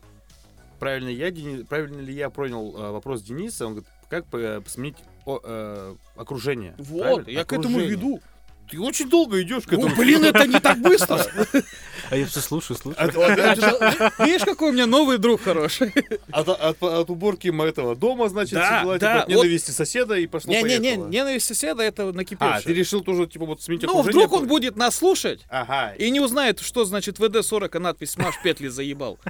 Speaker 1: правильно, я, правильно ли я понял э, вопрос Дениса? Он говорит, как сменить о, э, окружение?
Speaker 2: Вот, правильно? я окружение. к этому веду.
Speaker 1: Ты очень долго идешь к этому.
Speaker 2: Ну, блин, это не так быстро.
Speaker 3: А я все слушаю, слушаю.
Speaker 2: Видишь, какой у меня новый друг хороший.
Speaker 1: От уборки этого дома, значит, типа, от ненависти соседа и пошло
Speaker 2: Не, не, не, ненависть соседа это накипевшее.
Speaker 1: А, ты решил тоже, типа, вот сменить
Speaker 2: Ну, вдруг он будет нас слушать и не узнает, что значит ВД-40, а надпись «Смаш петли заебал». [LAUGHS]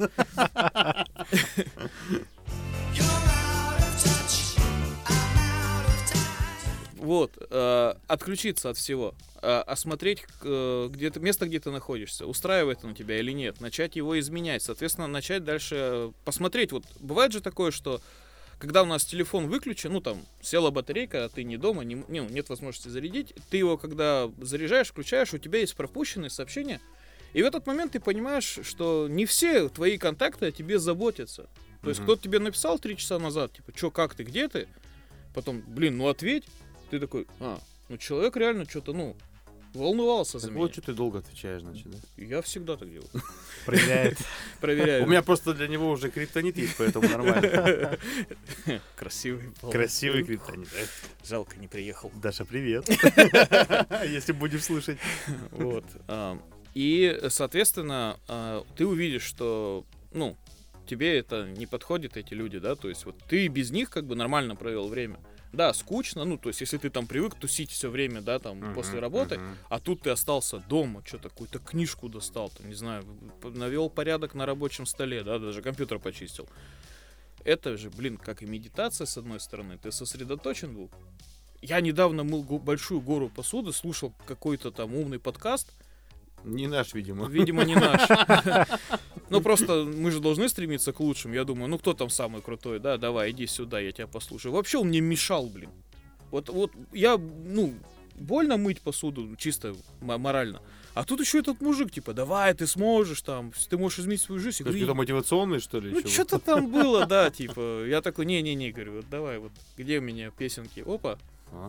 Speaker 2: Вот, э, отключиться от всего, э, осмотреть э, где то место, где ты находишься, устраивает оно тебя или нет, начать его изменять, соответственно, начать дальше посмотреть. Вот бывает же такое, что когда у нас телефон выключен, ну там села батарейка, а ты не дома, не, не, нет возможности зарядить, ты его когда заряжаешь, включаешь, у тебя есть пропущенные сообщения, и в этот момент ты понимаешь, что не все твои контакты о тебе заботятся. То mm-hmm. есть кто-то тебе написал три часа назад, типа, что, как ты, где ты? Потом, блин, ну ответь ты такой, а, ну человек реально что-то, ну, волновался так за меня.
Speaker 1: Вот что ты долго отвечаешь, значит, да?
Speaker 2: Я всегда так делаю.
Speaker 3: Проверяет. [LAUGHS]
Speaker 2: Проверяю.
Speaker 1: У меня просто для него уже криптонит есть, поэтому нормально. [LAUGHS]
Speaker 2: Красивый
Speaker 1: Красивый криптонит,
Speaker 2: Жалко, не приехал.
Speaker 1: Даша, привет. [LAUGHS] Если будешь слышать.
Speaker 2: Вот. И, соответственно, а, ты увидишь, что, ну, тебе это не подходит, эти люди, да, то есть вот ты без них как бы нормально провел время да, скучно, ну, то есть, если ты там привык тусить все время, да, там, uh-huh, после работы, uh-huh. а тут ты остался дома, что-то, какую-то книжку достал, там, не знаю, навел порядок на рабочем столе, да, даже компьютер почистил. Это же, блин, как и медитация, с одной стороны, ты сосредоточен был, я недавно мыл большую гору посуды, слушал какой-то там умный подкаст,
Speaker 1: Не наш, видимо.
Speaker 2: видимо, не наш. [LAUGHS] Ну, просто мы же должны стремиться к лучшему. Я думаю, ну кто там самый крутой, да, давай, иди сюда, я тебя послушаю. Вообще он мне мешал, блин. Вот, вот я, ну, больно мыть посуду, чисто морально. А тут еще этот мужик, типа, давай, ты сможешь, там, ты можешь изменить свою жизнь.
Speaker 1: То есть это мотивационный, что ли?
Speaker 2: ну, что-то там [LAUGHS] было, да, типа. Я такой, не-не-не, говорю, вот давай, вот, где у меня песенки? Опа.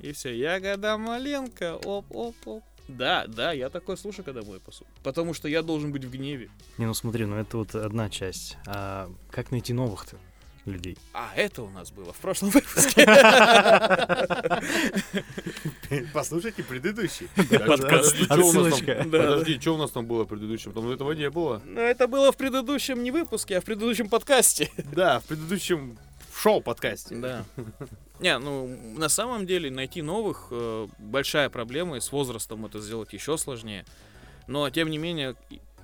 Speaker 2: И все, ягода маленко, оп-оп-оп. Да, да, я такое слушаю, когда мою посуду. Потому что я должен быть в гневе.
Speaker 3: Не, ну смотри, ну это вот одна часть. А как найти новых-то людей?
Speaker 2: А это у нас было в прошлом выпуске. [LAUGHS]
Speaker 1: Послушайте предыдущий. Подожди, что у нас там-
Speaker 3: Отсылочка.
Speaker 2: Да.
Speaker 1: Подожди, что у нас там было в предыдущем? Там этого не было.
Speaker 2: Но это было в предыдущем не выпуске, а в предыдущем подкасте.
Speaker 1: Да, в предыдущем шоу-подкасте.
Speaker 2: Да. [LAUGHS] Не, ну, на самом деле найти новых э, большая проблема, и с возрастом это сделать еще сложнее. Но, тем не менее,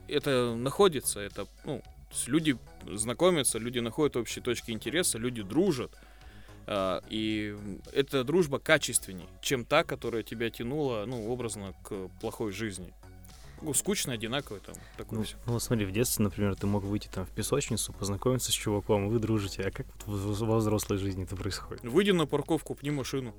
Speaker 2: это находится, это, ну, люди знакомятся, люди находят общие точки интереса, люди дружат. А, и эта дружба качественнее, чем та, которая тебя тянула, ну, образно, к плохой жизни. Ну, скучно, одинаково там, такое
Speaker 3: Ну,
Speaker 2: всё.
Speaker 3: ну, смотри, в детстве, например, ты мог выйти там в песочницу, познакомиться с чуваком, вы дружите. А как вот в- во взрослой жизни это происходит?
Speaker 2: Выйди на парковку, пни машину.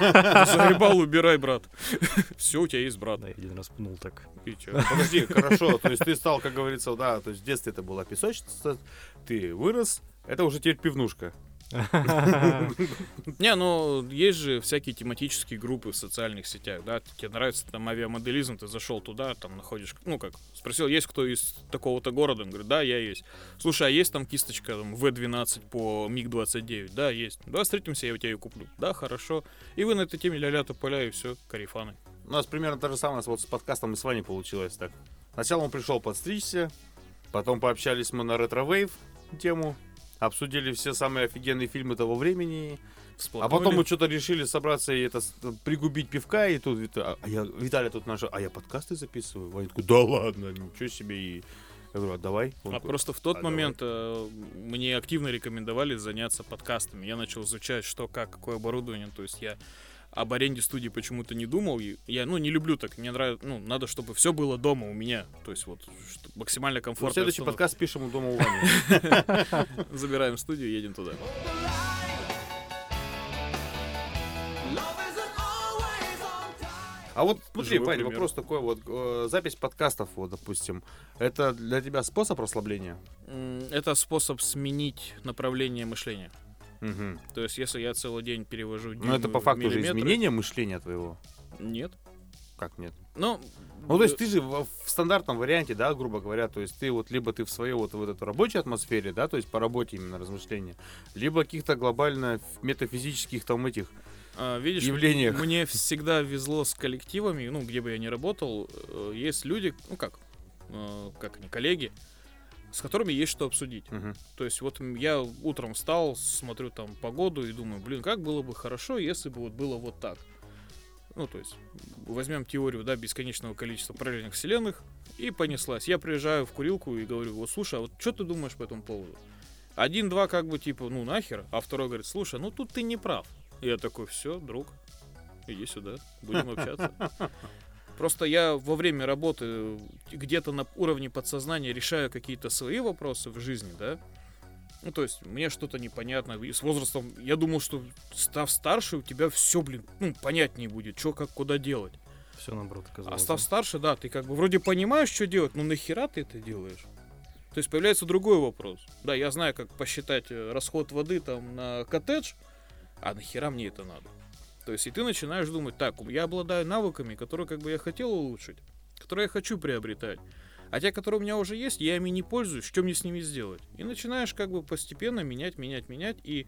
Speaker 2: Заебал, убирай, брат. [LAUGHS] Все, у тебя есть брат.
Speaker 3: Да, я один раз пнул так.
Speaker 2: Чё?
Speaker 1: Подожди, хорошо. То есть ты стал, как говорится, да, то есть в детстве это была песочница, ты вырос, это уже теперь пивнушка. [LAUGHS]
Speaker 2: Не, ну, есть же всякие тематические группы в социальных сетях, да, тебе нравится там авиамоделизм, ты зашел туда, там находишь, ну как, спросил, есть кто из такого-то города? Он говорит, да, я есть. Слушай, а есть там кисточка там, В-12 по МиГ-29? Да, есть. Давай встретимся, я у тебя ее куплю. Да, хорошо. И вы на этой теме ля-ля тополя, и все, корифаны.
Speaker 1: У нас примерно то же самое вот с подкастом и с Ваней получилось так. Сначала он пришел подстричься, потом пообщались мы на retrowave тему, обсудили все самые офигенные фильмы того времени, а потом мы что-то решили собраться и это пригубить пивка, и тут Вита- а я, Виталий тут наш, а я подкасты записываю. Ваня такой, да ладно, ничего себе. И я говорю, а давай. Он
Speaker 2: А
Speaker 1: такой,
Speaker 2: просто в тот
Speaker 1: «А,
Speaker 2: момент э, мне активно рекомендовали заняться подкастами. Я начал изучать, что, как, какое оборудование. То есть я об аренде студии почему-то не думал. Я, ну, не люблю так. Мне нравится, ну, надо, чтобы все было дома у меня. То есть вот максимально
Speaker 1: Ну,
Speaker 2: комфортно.
Speaker 1: следующий подкаст пишем у дома у Вани. [LAUGHS]
Speaker 2: Забираем студию, едем туда.
Speaker 1: А вот смотри,
Speaker 2: Живой пример.
Speaker 1: вопрос такой вот. э, Запись подкастов, вот, допустим, это для тебя способ расслабления?
Speaker 2: Это способ сменить направление мышления.
Speaker 1: Мгм.
Speaker 2: То есть, если я целый день перевожу
Speaker 1: Но Ну, это
Speaker 2: дюймы
Speaker 1: по факту
Speaker 2: миллиметры-
Speaker 1: изменение мышления твоего.
Speaker 2: Нет.
Speaker 1: Как нет?
Speaker 2: Ну,
Speaker 1: Ну, то есть ты же в, в стандартном варианте, да, грубо говоря, то есть ты вот либо ты в своей вот, вот этой рабочей атмосфере, да, то есть по работе именно размышления, либо каких-то глобально метафизических там этих
Speaker 2: А, видишь,
Speaker 1: явлениях.
Speaker 2: мне всегда везло с коллективами, ну, где бы я ни работал, э, есть люди, ну как, э, как они, коллеги, с которыми есть что обсудить.
Speaker 1: Мгм.
Speaker 2: То есть вот я утром встал, смотрю там погоду и думаю, блин, как было бы хорошо, если бы вот было вот так. Ну, то есть, возьмем теорию, да, бесконечного количества параллельных вселенных, и понеслась. Я приезжаю в курилку и говорю, вот, слушай, а вот что ты думаешь по этому поводу? Один-два как бы типа, ну нахер, а второй говорит, слушай, ну тут ты не прав. И я такой, все, друг, иди сюда, будем общаться. [LAUGHS] Просто я во время работы где-то на уровне подсознания решаю какие-то свои вопросы в жизни, да. Ну, то есть, мне что-то непонятно. И с возрастом я думал, что став старше, у тебя все, блин, ну, понятнее будет, что, как, куда делать.
Speaker 3: Все наоборот
Speaker 2: А
Speaker 3: оказалось.
Speaker 2: став старше, да, ты как бы вроде понимаешь, что делать, но нахера ты это делаешь? То есть появляется другой вопрос. Да, я знаю, как посчитать э, расход воды там на коттедж, а нахера мне это надо? То есть и ты начинаешь думать, так, я обладаю навыками, которые как бы я хотел улучшить, которые я хочу приобретать. А те, которые у меня уже есть, я ими не пользуюсь, что мне с ними сделать? И начинаешь как бы постепенно менять, менять, менять. И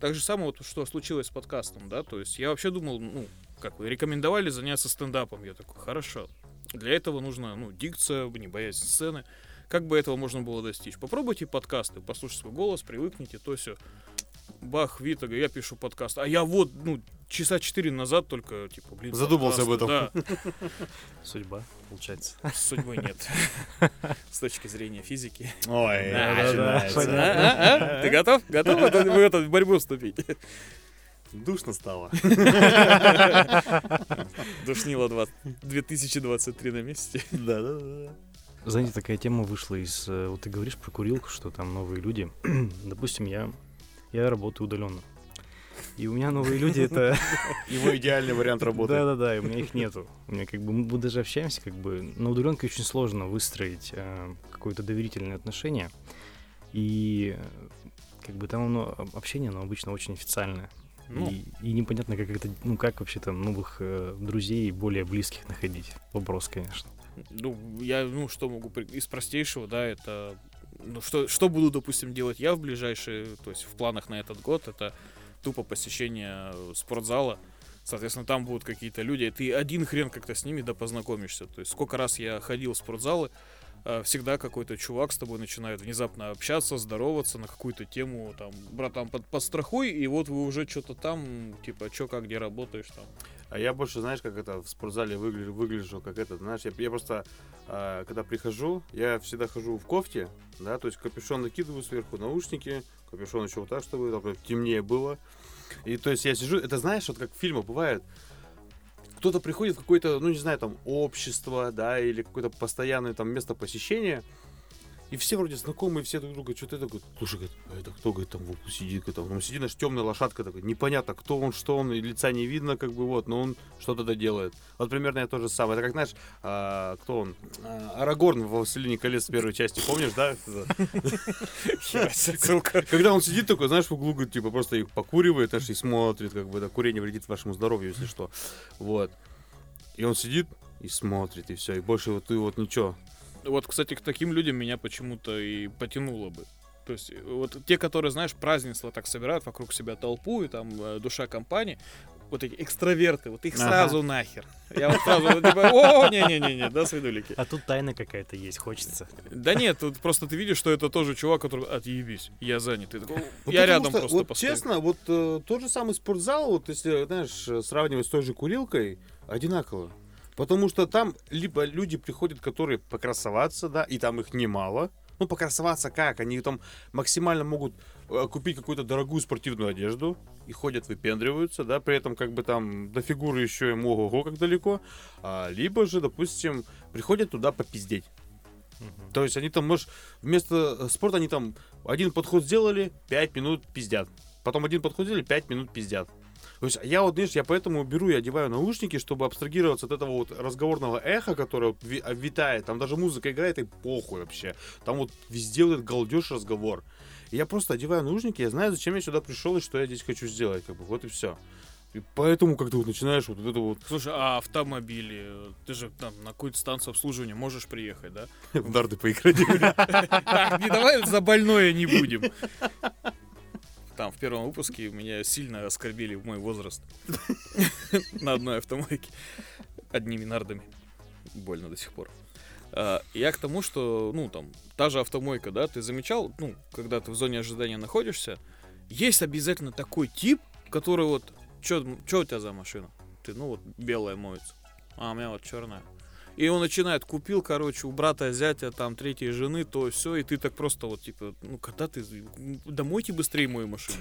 Speaker 2: так же самое, вот, что случилось с подкастом, да, то есть я вообще думал, ну, как вы рекомендовали заняться стендапом. Я такой, хорошо. Для этого нужна, ну, дикция, не боязнь сцены. Как бы этого можно было достичь? Попробуйте подкасты, послушайте свой голос, привыкните, то все. Бах, Витага, я пишу подкаст. А я вот, ну, часа четыре назад только, типа, блин.
Speaker 1: Задумался об
Speaker 2: подкасты.
Speaker 3: Судьба, получается.
Speaker 2: Да, с судьбой нет. С точки зрения физики.
Speaker 1: Ой,
Speaker 2: Да,
Speaker 1: начинается.
Speaker 2: А, а, а? Ты готов? Готов в эту- борьбу вступить?
Speaker 1: Душно стало.
Speaker 2: Душнило 20 2023 на месте.
Speaker 1: Да, да, да.
Speaker 3: Знаете, такая тема вышла из... э, Вот ты говоришь про курилку, что там новые люди. [CLEARS THROAT] Допустим, я, я работаю удаленно. И у меня новые люди это... [LAUGHS]
Speaker 1: Его идеальный вариант работы.
Speaker 3: Да-да-да, и у меня их нету. У меня как бы мы даже общаемся, как бы на удаленке очень сложно выстроить э, какое-то доверительное отношение. И э, как бы там оно, об- общение, оно обычно очень официальное.
Speaker 2: Ну.
Speaker 3: И, и непонятно, как это, ну как вообще там новых э, друзей более близких находить. Вопрос, конечно.
Speaker 2: Ну, я, ну, что могу... Из простейшего, да, это... Ну, что, что буду, допустим, делать я в ближайшие... То есть в планах на этот год, это тупо посещение э, спортзала. Соответственно, там будут какие-то люди. Ты один хрен как-то с ними да познакомишься. То есть сколько раз я ходил в спортзалы, э, всегда какой-то чувак с тобой начинает внезапно общаться, здороваться на какую-то тему, там, братан, под, подстрахуй, и вот вы уже что-то там, типа, что, как, где работаешь там.
Speaker 1: А я больше, знаешь, как это в спортзале выгляжу, выгляжу как это, знаешь, я, я просто, а, когда прихожу, я всегда хожу в кофте, да, то есть капюшон накидываю сверху, наушники, капюшон еще вот так, чтобы темнее было. И то есть я сижу, это знаешь, вот как в фильмах бывает, кто-то приходит в какое-то, ну не знаю, там, общество, да, или какое-то постоянное там место посещения, и все вроде знакомые, все друг друга, что-то такой, слушай, говорит, а это кто, говорит, там в углу сидит, там, ну, сидит наш темная лошадка такой, непонятно, кто он, что он, и лица не видно, как бы, вот, но он что-то да делает. Вот примерно то же самое. Это как, знаешь, а, кто он? А, Арагорн в «Властелине колец» первой части, помнишь, да? Когда он сидит такой, знаешь, в углу, типа, просто их покуривает, аж и смотрит, как бы, да, курение вредит вашему здоровью, если что. Вот. И он сидит и смотрит, и все, и больше вот ты вот ничего.
Speaker 2: Вот, кстати, к таким людям меня почему-то и потянуло бы. То есть, вот те, которые, знаешь, празднество так собирают вокруг себя толпу, и там э, душа компании, вот эти экстраверты, вот их
Speaker 1: Ага.
Speaker 2: сразу нахер. Я вот сразу, типа, о, не-не-не, да, свидулики.
Speaker 3: А тут тайна какая-то есть, хочется.
Speaker 2: Да нет, тут просто ты видишь, что это тоже чувак, который, отъебись, я занят. Ты такой,
Speaker 1: Вот
Speaker 2: я рядом
Speaker 1: что,
Speaker 2: просто
Speaker 1: вот
Speaker 2: постою.
Speaker 1: честно, вот э, тот же самый спортзал, вот если, знаешь, сравнивать с той же курилкой, одинаково. Потому что там либо люди приходят, которые покрасоваться, да, и там их немало. Ну, покрасоваться как? Они там максимально могут э, купить какую-то дорогую спортивную одежду и ходят, выпендриваются, да, при этом как бы там до фигуры еще им ого-го как далеко. А, либо же, допустим, приходят туда попиздеть. То есть они там, может, вместо э, спорта они там один подход сделали, 5 минут пиздят. Потом один подход сделали, 5 минут пиздят. То есть я вот, знаешь, я поэтому беру и одеваю наушники, чтобы абстрагироваться от этого вот разговорного эха, которое вот ви- а, витает. Там даже музыка играет, и похуй вообще. Там вот везде вот этот галдеж разговор. И я просто одеваю наушники, я знаю, зачем я сюда пришел и что я здесь хочу сделать. Как бы, вот и все. И поэтому как-то вот начинаешь вот это вот
Speaker 2: Слушай, а автомобили, ты же там на какую-то станцию обслуживания можешь приехать, да? [LAUGHS]
Speaker 1: в дарды поиграть.
Speaker 2: Так, [LAUGHS] не давай за больное не будем. Там в первом выпуске меня сильно оскорбили в мой возраст. [LAUGHS] На одной автомойке. Одними нардами. Больно до сих пор. А, Я к тому, что, ну, там, та же автомойка, да, ты замечал, ну, когда ты в зоне ожидания находишься, есть обязательно такой тип, который вот, что у тебя за машина? Ты, ну, вот, белая моется. А у меня вот черная. И он начинает, купил, короче, у брата, зятя, там, третьей жены, то все, и ты так просто вот, типа, ну, когда ты, домойте быстрее мою машину.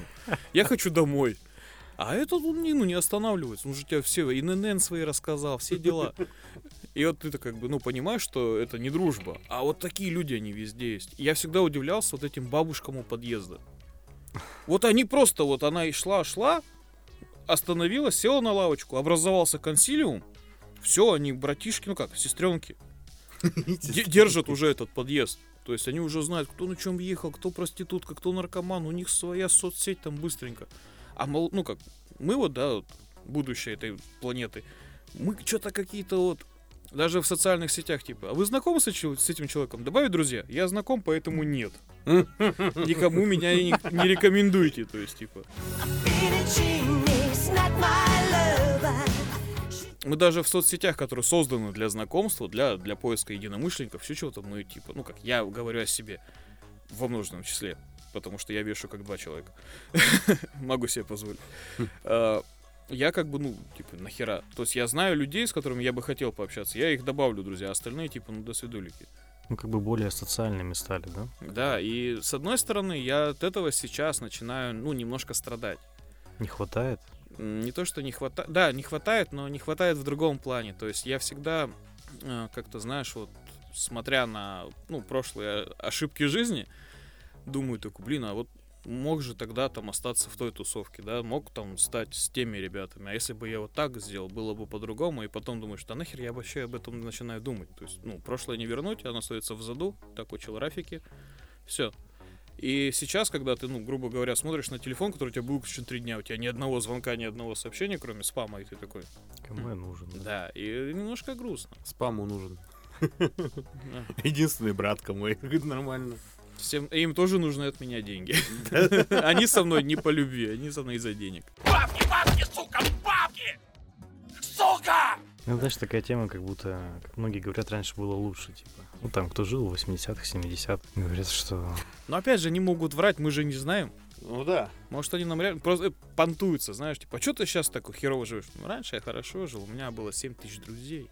Speaker 2: Я хочу домой. А этот он не, ну, не останавливается, он же тебя все, и ННН свои рассказал, все дела. И вот ты-то как бы, ну, понимаешь, что это не дружба. А вот такие люди, они везде есть. Я всегда удивлялся вот этим бабушкам у подъезда. Вот они просто, вот она и шла, шла, остановилась, села на лавочку, образовался консилиум, все, они братишки, ну как, сестренки, де- держат уже этот подъезд. То есть они уже знают, кто на чем ехал, кто проститутка, кто наркоман, у них своя соцсеть там быстренько. А мол, ну как, мы вот, да, вот, будущее этой планеты, мы что-то какие-то вот, даже в социальных сетях, типа, а вы знакомы с, с этим человеком? Добавить друзья? Я знаком, поэтому нет. Никому меня не, не рекомендуйте, то есть, типа. Мы даже в соцсетях, которые созданы для знакомства, для, для поиска единомышленников, все чего-то, мы типа, ну как, я говорю о себе во множественном числе, потому что я вешу как два человека. [LAUGHS] Могу себе позволить. А, Я как бы, ну, типа, нахера. То есть я знаю людей, с которыми я бы хотел пообщаться, я их добавлю, друзья, а остальные, типа, ну, до свидулики.
Speaker 3: Ну, как бы более социальными стали, да?
Speaker 2: Да, и с одной стороны, я от этого сейчас начинаю, ну, немножко страдать.
Speaker 3: Не хватает?
Speaker 2: Не то, что не хватает. Да, не хватает, но не хватает в другом плане. То есть я всегда, э, как-то, знаешь, вот смотря на ну, прошлые ошибки жизни, думаю такой, блин, а вот мог же тогда там остаться в той тусовке, да, мог там стать с теми ребятами. А если бы я вот так сделал, было бы по-другому, и потом думаешь, да нахер я вообще об этом начинаю думать. То есть, ну, прошлое не вернуть, оно остается в заду, так учил Рафики. Все. И сейчас, когда ты, ну, грубо говоря, смотришь на телефон, который у тебя был выключен три дня, у тебя ни одного звонка, ни одного сообщения, кроме спама, и ты такой,
Speaker 3: Кому я нужен?
Speaker 2: да, и немножко грустно.
Speaker 1: Спаму нужен. [LAUGHS] Единственный брат мой. Это нормально.
Speaker 2: Всем, им тоже нужны от меня деньги. [LAUGHS] Они со мной не по любви, они со мной из-за денег.
Speaker 3: Ну, знаешь, такая тема, как будто, как многие говорят, раньше было лучше, типа. Ну, там, кто жил в 80-х, 70-х, говорят, что...
Speaker 2: Но опять же, они могут врать, мы же не знаем.
Speaker 1: Ну да.
Speaker 2: Может, они нам реально просто э, понтуются, знаешь, типа, а что ты сейчас такой херово живешь? Ну, раньше я хорошо жил, у меня было 7 тысяч друзей.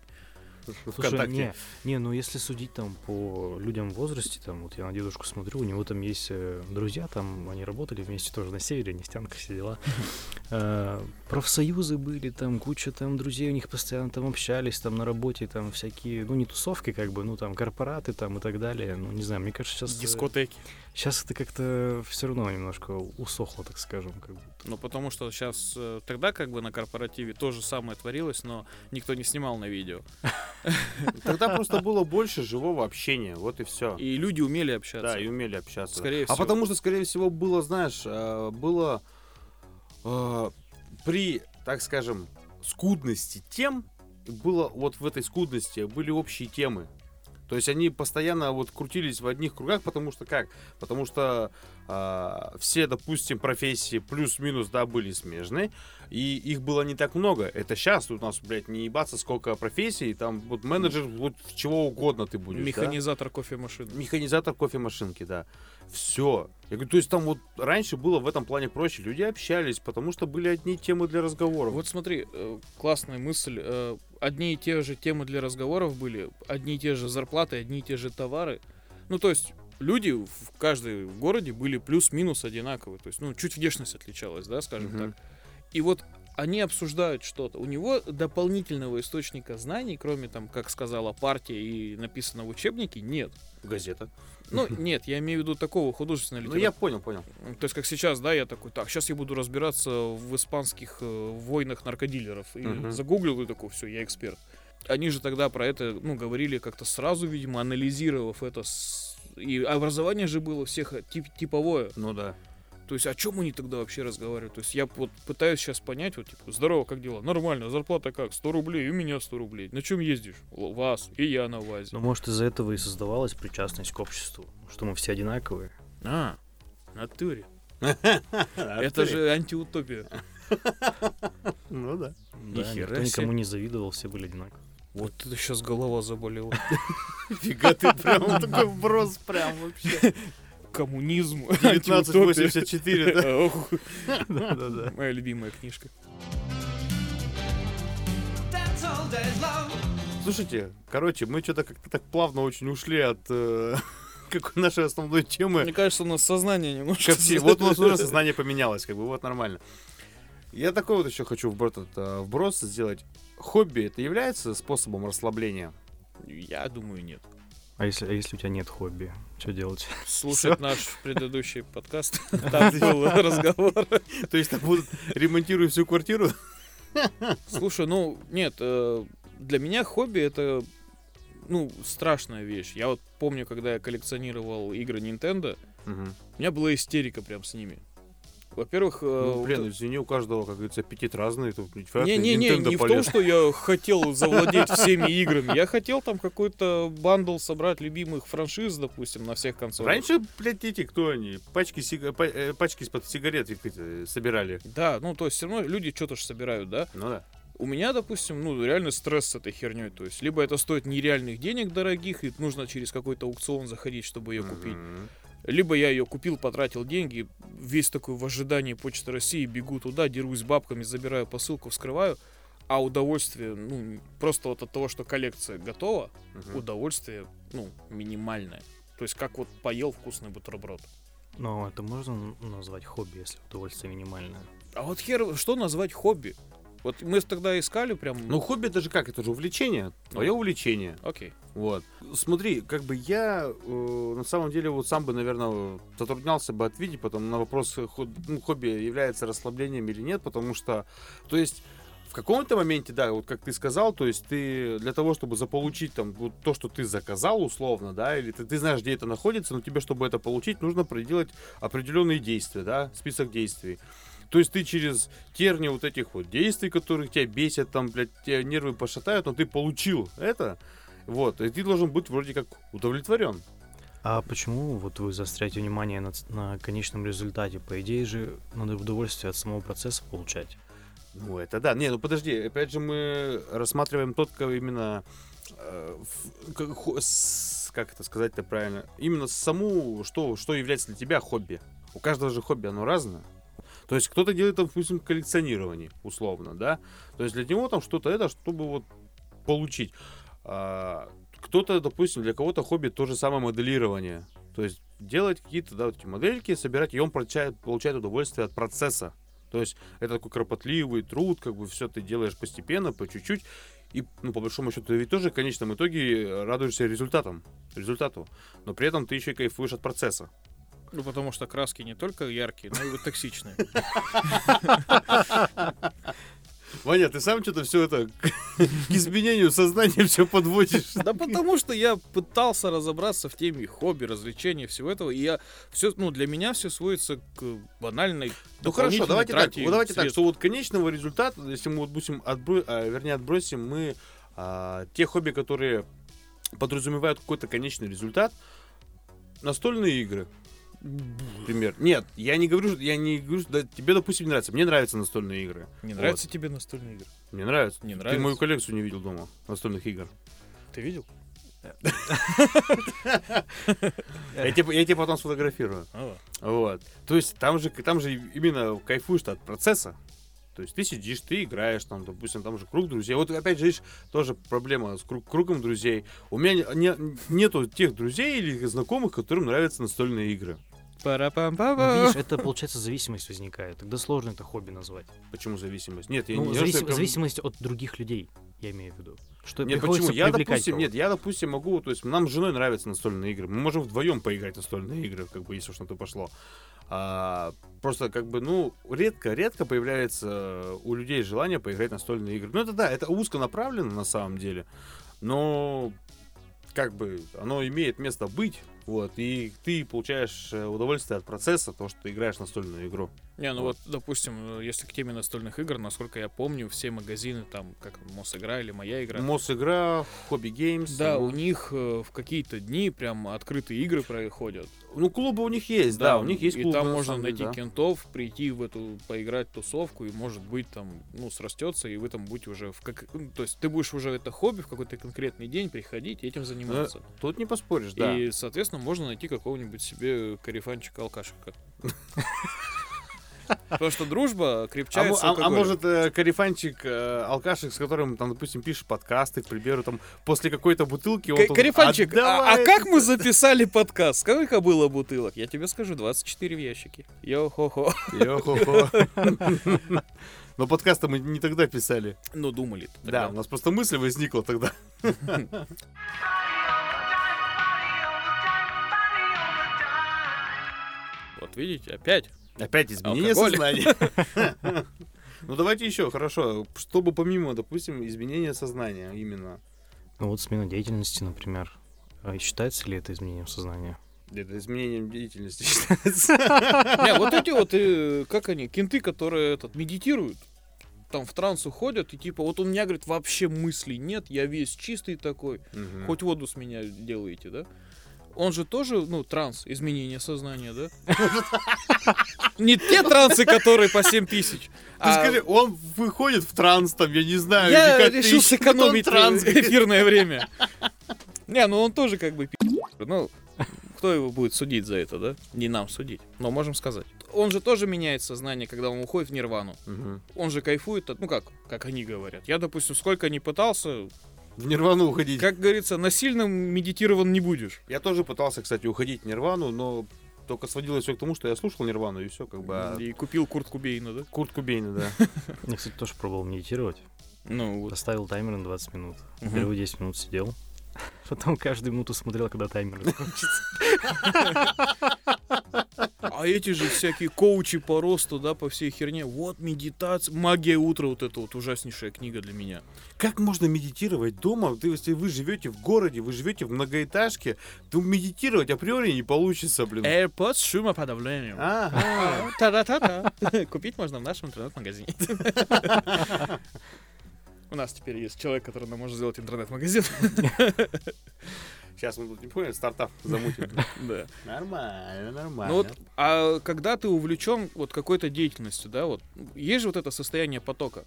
Speaker 3: Слушай,
Speaker 1: ВКонтакте.
Speaker 3: не, не, ну если судить там по людям в возрасте, там, вот я на дедушку смотрю, у него там есть э, друзья, там, они работали вместе тоже на севере, нефтянка, все дела. [LAUGHS] Э, Профсоюзы были, там, куча там друзей у них постоянно там общались, там, на работе, там, всякие, ну, не тусовки, как бы, ну, там, корпораты, там, и так далее. Ну, не знаю, мне кажется, сейчас...
Speaker 2: Дискотеки.
Speaker 3: Сейчас это как-то все равно немножко усохло, так скажем, как будто.
Speaker 2: Ну, потому что сейчас, тогда как бы на корпоративе то же самое творилось, но никто не снимал на видео. [LAUGHS]
Speaker 1: Тогда просто было больше живого общения. Вот и все.
Speaker 2: И люди умели общаться.
Speaker 1: Да, и умели общаться.
Speaker 2: Скорее
Speaker 1: а
Speaker 2: всего.
Speaker 1: потому что, скорее всего, было, знаешь, э, было э, при, так скажем, скудности тем, было вот в этой скудности были общие темы. То есть они постоянно вот крутились в одних кругах, потому что как? Потому что а, все, допустим, профессии плюс-минус, да, были смежные, и их было не так много. Это сейчас у нас, блядь, не ебаться сколько профессий, там вот менеджер, вот чего угодно ты будешь, да?
Speaker 2: Механизатор кофемашины.
Speaker 1: Механизатор кофемашинки, да. Все. Я говорю, то есть там вот раньше было в этом плане проще. Люди общались, потому что были одни темы для разговоров.
Speaker 2: Вот смотри, э, классная мысль. э, Одни и те же темы для разговоров были, одни и те же зарплаты, одни и те же товары. Ну, то есть люди в каждой городе были плюс-минус одинаковые. То есть, ну, чуть внешность отличалась, да, скажем
Speaker 1: Мгм.
Speaker 2: так. И вот они обсуждают что-то. У него дополнительного источника знаний, кроме там, как сказала партия и написано в учебнике, нет.
Speaker 1: Газета.
Speaker 2: Ну, [LAUGHS] нет, я имею в виду такого художественного
Speaker 1: Ну,
Speaker 2: литературы.
Speaker 1: я понял, понял.
Speaker 2: То есть, как сейчас, да, я такой, так, сейчас я буду разбираться в испанских э, войнах наркодилеров. И
Speaker 1: Мгм.
Speaker 2: загуглил и такой, все, я эксперт. Они же тогда про это, ну, говорили как-то сразу, видимо, анализировав это. с- И образование же было всех тип- типовое.
Speaker 1: Ну да.
Speaker 2: То есть, о чем они тогда вообще разговаривают? То есть, я вот пытаюсь сейчас понять, вот, типа, здорово, как дела? Нормально, зарплата как? 100 рублей, и у меня 100 рублей. На чем ездишь? ВАЗ, и я на ВАЗе.
Speaker 3: Но, может, из-за этого и создавалась причастность к обществу, что мы все одинаковые.
Speaker 2: А, натуре. [LAUGHS] Это же антиутопия. [LAUGHS]
Speaker 1: Ну да.
Speaker 3: Да, никто никому не завидовал, все были одинаковые.
Speaker 2: Вот это сейчас голова заболела. [LAUGHS]
Speaker 1: Фига ты прям такой вброс прям вообще.
Speaker 2: Коммунизм, [LAUGHS] антиутопия.
Speaker 1: 1984, да?
Speaker 3: Да-да-да.
Speaker 2: Моя любимая книжка.
Speaker 1: Слушайте, короче, мы что-то как-то так плавно очень ушли от э, [LAUGHS] какой нашей основной темы.
Speaker 2: Мне кажется, у нас сознание немножко...
Speaker 1: Всей- Вот у нас уже сознание поменялось, как бы вот нормально. Я такой вот еще хочу вброс, э, вброс сделать. Хобби это является способом расслабления?
Speaker 2: Я думаю, нет.
Speaker 3: А если, а если у тебя нет хобби, что делать?
Speaker 2: Слушать наш предыдущий подкаст. [LAUGHS] Там был разговор.
Speaker 1: То есть там будут ремонтируют всю квартиру?
Speaker 2: Слушай, ну, нет, э, для меня хобби это, ну, страшная вещь. Я вот помню, когда я коллекционировал игры Nintendo, у меня была истерика прям с ними. Во-первых, э,
Speaker 1: Ну, блин, извини, у каждого, как говорится, аппетит разный. Тут
Speaker 2: Не-не-не,
Speaker 1: Nintendo
Speaker 2: не в том,
Speaker 1: полез.
Speaker 2: что я хотел завладеть всеми играми. Я хотел там какой-то бандл собрать любимых франшиз, допустим, на всех консолях.
Speaker 1: Раньше, блядь, эти, кто они? Пачки, па- э, пачки из-под сигарет эти, собирали.
Speaker 2: Да, ну то есть все равно люди что-то же собирают, да?
Speaker 1: Ну да.
Speaker 2: У меня, допустим, ну реально стресс с этой херней. То есть либо это стоит нереальных денег дорогих, и нужно через какой-то аукцион заходить, чтобы ее купить.
Speaker 1: Мгм.
Speaker 2: Либо я ее купил, потратил деньги, весь такой в ожидании Почты России, бегу туда, дерусь с бабками, забираю посылку, вскрываю. А удовольствие, ну, просто вот от того, что коллекция готова,
Speaker 1: Мгм.
Speaker 2: удовольствие, ну, минимальное. То есть как вот поел вкусный бутерброд.
Speaker 3: Но это можно назвать хобби, если удовольствие минимальное?
Speaker 2: А вот хер, что назвать хобби? Вот мы тогда искали прям...
Speaker 1: Ну, хобби это же как? Это же увлечение. Твое увлечение.
Speaker 2: Окей.
Speaker 1: Вот. Смотри, как бы я э, на самом деле вот сам бы, наверное, затруднялся бы ответить потом на вопрос, э, хо- ну, хобби является расслаблением или нет, потому что, то есть, в каком-то моменте, да, вот как ты сказал, то есть ты для того, чтобы заполучить там вот то, что ты заказал условно, да, или ты, ты знаешь, где это находится, но тебе, чтобы это получить, нужно проделать определенные действия, да, список действий. То есть ты через терни вот этих вот действий, которых тебя бесят, там, блядь, тебя нервы пошатают, но ты получил это, вот, и ты должен быть вроде как удовлетворен.
Speaker 3: А почему вот вы заостряете внимание на, на конечном результате? По идее же надо удовольствие от самого процесса получать.
Speaker 1: Ну, это да. Не, ну подожди, опять же мы рассматриваем только именно э, в- как, с- как это сказать-то правильно? Именно саму, что, что является для тебя хобби. У каждого же хобби, оно разное. То есть кто-то делает, там, допустим, коллекционирование, условно, да? То есть для него там что-то это, чтобы вот получить. А, кто-то, допустим, для кого-то хобби то же самое моделирование. То есть делать какие-то, да, вот эти модельки, собирать, и он получает, получает удовольствие от процесса. То есть это такой кропотливый труд, как бы все ты делаешь постепенно, по чуть-чуть. И, ну, по большому счету, ты ведь тоже в конечном итоге радуешься результатам, результату. Но при этом ты еще и кайфуешь от процесса.
Speaker 2: Ну, потому что краски не только яркие, но и вот токсичные. [LAUGHS]
Speaker 1: Ваня, ты сам что-то все это [LAUGHS] к изменению сознания все подводишь.
Speaker 2: Да потому что я пытался разобраться в теме хобби, развлечения, всего этого, и я все, ну, для меня все сводится к банальной
Speaker 1: Ну хорошо, давайте так, вот давайте так, что вот конечного результата, если мы вот допустим, отбро... а, вернее, отбросим мы а, те хобби, которые подразумевают какой-то конечный результат, настольные игры. Например. Нет, я не говорю, я не говорю, что да, тебе, допустим, не нравится. Мне нравятся настольные игры.
Speaker 2: Не
Speaker 1: Вот.
Speaker 2: нравятся тебе настольные игры?
Speaker 1: Мне нравится.
Speaker 2: Не
Speaker 1: Ты
Speaker 2: нравится?
Speaker 1: мою коллекцию не видел дома настольных игр.
Speaker 2: Ты видел?
Speaker 1: Я тебе, потом сфотографирую.
Speaker 2: А,
Speaker 1: Вот. То есть там же, там же именно кайфуешь ты от процесса. То есть ты сидишь, ты играешь, там, допустим, там же круг друзей. Вот опять же, видишь, тоже проблема с круг- кругом друзей. У меня не- нету тех друзей или знакомых, которым нравятся настольные игры.
Speaker 3: Ну, видишь, это, получается, зависимость возникает. Тогда сложно это хобби назвать.
Speaker 1: Почему зависимость? Нет, я
Speaker 3: Ну,
Speaker 1: не я прям-
Speaker 3: зависимость от других людей, я имею в виду. Что
Speaker 1: Нет, почему? Я, допустим, нет, я, допустим, могу, то есть нам с женой нравятся настольные игры. Мы можем вдвоем поиграть в настольные игры, как бы, если уж на то пошло. А, просто, как бы, ну, редко-редко появляется у людей желание поиграть в настольные игры. Ну, это да, это узко направлено на самом деле, но как бы оно имеет место быть, вот, и ты получаешь э, удовольствие от процесса, того, что ты играешь настольную игру.
Speaker 2: Не, ну вот, допустим, э, если к теме настольных игр, насколько я помню, все магазины, там, как Мосигра или Моя игра,
Speaker 1: Мосигра, Хобби Геймс.
Speaker 2: да, у них э, в какие-то дни прям открытые игры проходят.
Speaker 1: Ну, клубы у них есть, да, у них есть
Speaker 2: И
Speaker 1: клубы.
Speaker 2: там
Speaker 1: на
Speaker 2: можно
Speaker 1: деле,
Speaker 2: найти
Speaker 1: да.
Speaker 2: кентов, прийти в эту, поиграть тусовку, и может быть там, ну, срастется, и вы там будете уже в как... ну, То есть ты будешь уже это хобби в какой-то конкретный день приходить и этим заниматься.
Speaker 1: Ну, Тут не поспоришь, да.
Speaker 2: И, соответственно, можно найти какого-нибудь себе корефанчика алкашика. [LAUGHS] Потому что дружба
Speaker 1: А,
Speaker 2: крепчает с
Speaker 1: а- а
Speaker 2: алкоголем.
Speaker 1: может, э, корефанчик, э, алкашик, с которым, там, допустим, пишешь подкасты, к примеру, там, после какой-то бутылки... он
Speaker 2: К-
Speaker 1: тут,
Speaker 2: Корефанчик, а,
Speaker 1: «Отдавай
Speaker 2: а как
Speaker 1: это».
Speaker 2: мы записали подкаст? Сколько было бутылок? Я тебе скажу, 24 в ящике. Йо-хо-хо.
Speaker 1: Йо-хо-хо. Но подкасты мы не тогда писали.
Speaker 2: Ну, думали.
Speaker 1: Да, у нас просто мысль возникла тогда. [LAUGHS]
Speaker 2: Вот видите, опять.
Speaker 1: Опять изменение
Speaker 2: Алкоголь.
Speaker 1: сознания. [LAUGHS] Ну, давайте еще, хорошо. Чтобы помимо, допустим, изменения сознания именно.
Speaker 3: Ну вот смена деятельности, например. А Считается ли это изменением сознания?
Speaker 1: Это изменением деятельности [LAUGHS] считается.
Speaker 2: Не, вот эти вот, э, как они, кенты, которые этот, медитируют, там в транс уходят, и типа, вот у меня, говорит, вообще мыслей нет, я весь чистый такой, хоть воду с меня делаете, да? Он же тоже, ну, транс, изменение сознания, да? [LAUGHS] Не те трансы, которые по 7 тысяч.
Speaker 1: Ты
Speaker 2: а
Speaker 1: скажи, он выходит в транс там, я не знаю.
Speaker 2: Я решил [LAUGHS] сэкономить [LAUGHS] эфирное время. Не, ну он тоже как бы. Ну, кто его будет судить за это, да? Не нам судить, но можем сказать. Он же тоже меняет сознание, когда он уходит в нирвану.
Speaker 1: Мгм.
Speaker 2: Он же кайфует от, ну как, как они говорят. Я, допустим, сколько не пытался,
Speaker 1: В нирвану уходить.
Speaker 2: как говорится, насильно медитирован не будешь.
Speaker 1: Я тоже пытался, кстати, уходить в нирвану, но только сводилось все к тому, что я слушал Нирвану, и все, как бы... а
Speaker 2: И купил куртку Бейна, да?
Speaker 1: Курт Кубейна, да.
Speaker 3: Я, кстати, тоже пробовал медитировать.
Speaker 2: Ну, вот.
Speaker 3: Поставил таймер на 20 минут.
Speaker 2: Мгм.
Speaker 3: Первые 10 минут сидел. [LAUGHS] Потом каждую минуту смотрел, когда таймер закончится.
Speaker 2: А эти же всякие коучи по росту, да, по всей херне. Вот медитация, магия утра, вот это вот ужаснейшая книга для меня.
Speaker 1: Как можно медитировать дома? Ты, если вы живете в городе, вы живете в многоэтажке, то медитировать априори не получится, блин.
Speaker 2: AirPods с шумоподавлением.
Speaker 1: Ага.
Speaker 2: Та-да-та-та. [LAUGHS] Купить можно в нашем интернет-магазине. [LAUGHS] У нас теперь есть человек, который нам может сделать интернет-магазин. [LAUGHS]
Speaker 1: Сейчас мы тут не поняли, стартап замутим. [LAUGHS]
Speaker 2: Да.
Speaker 1: Нормально, нормально.
Speaker 2: Ну вот, а когда ты увлечен вот какой-то деятельностью, да, вот есть же вот это состояние потока.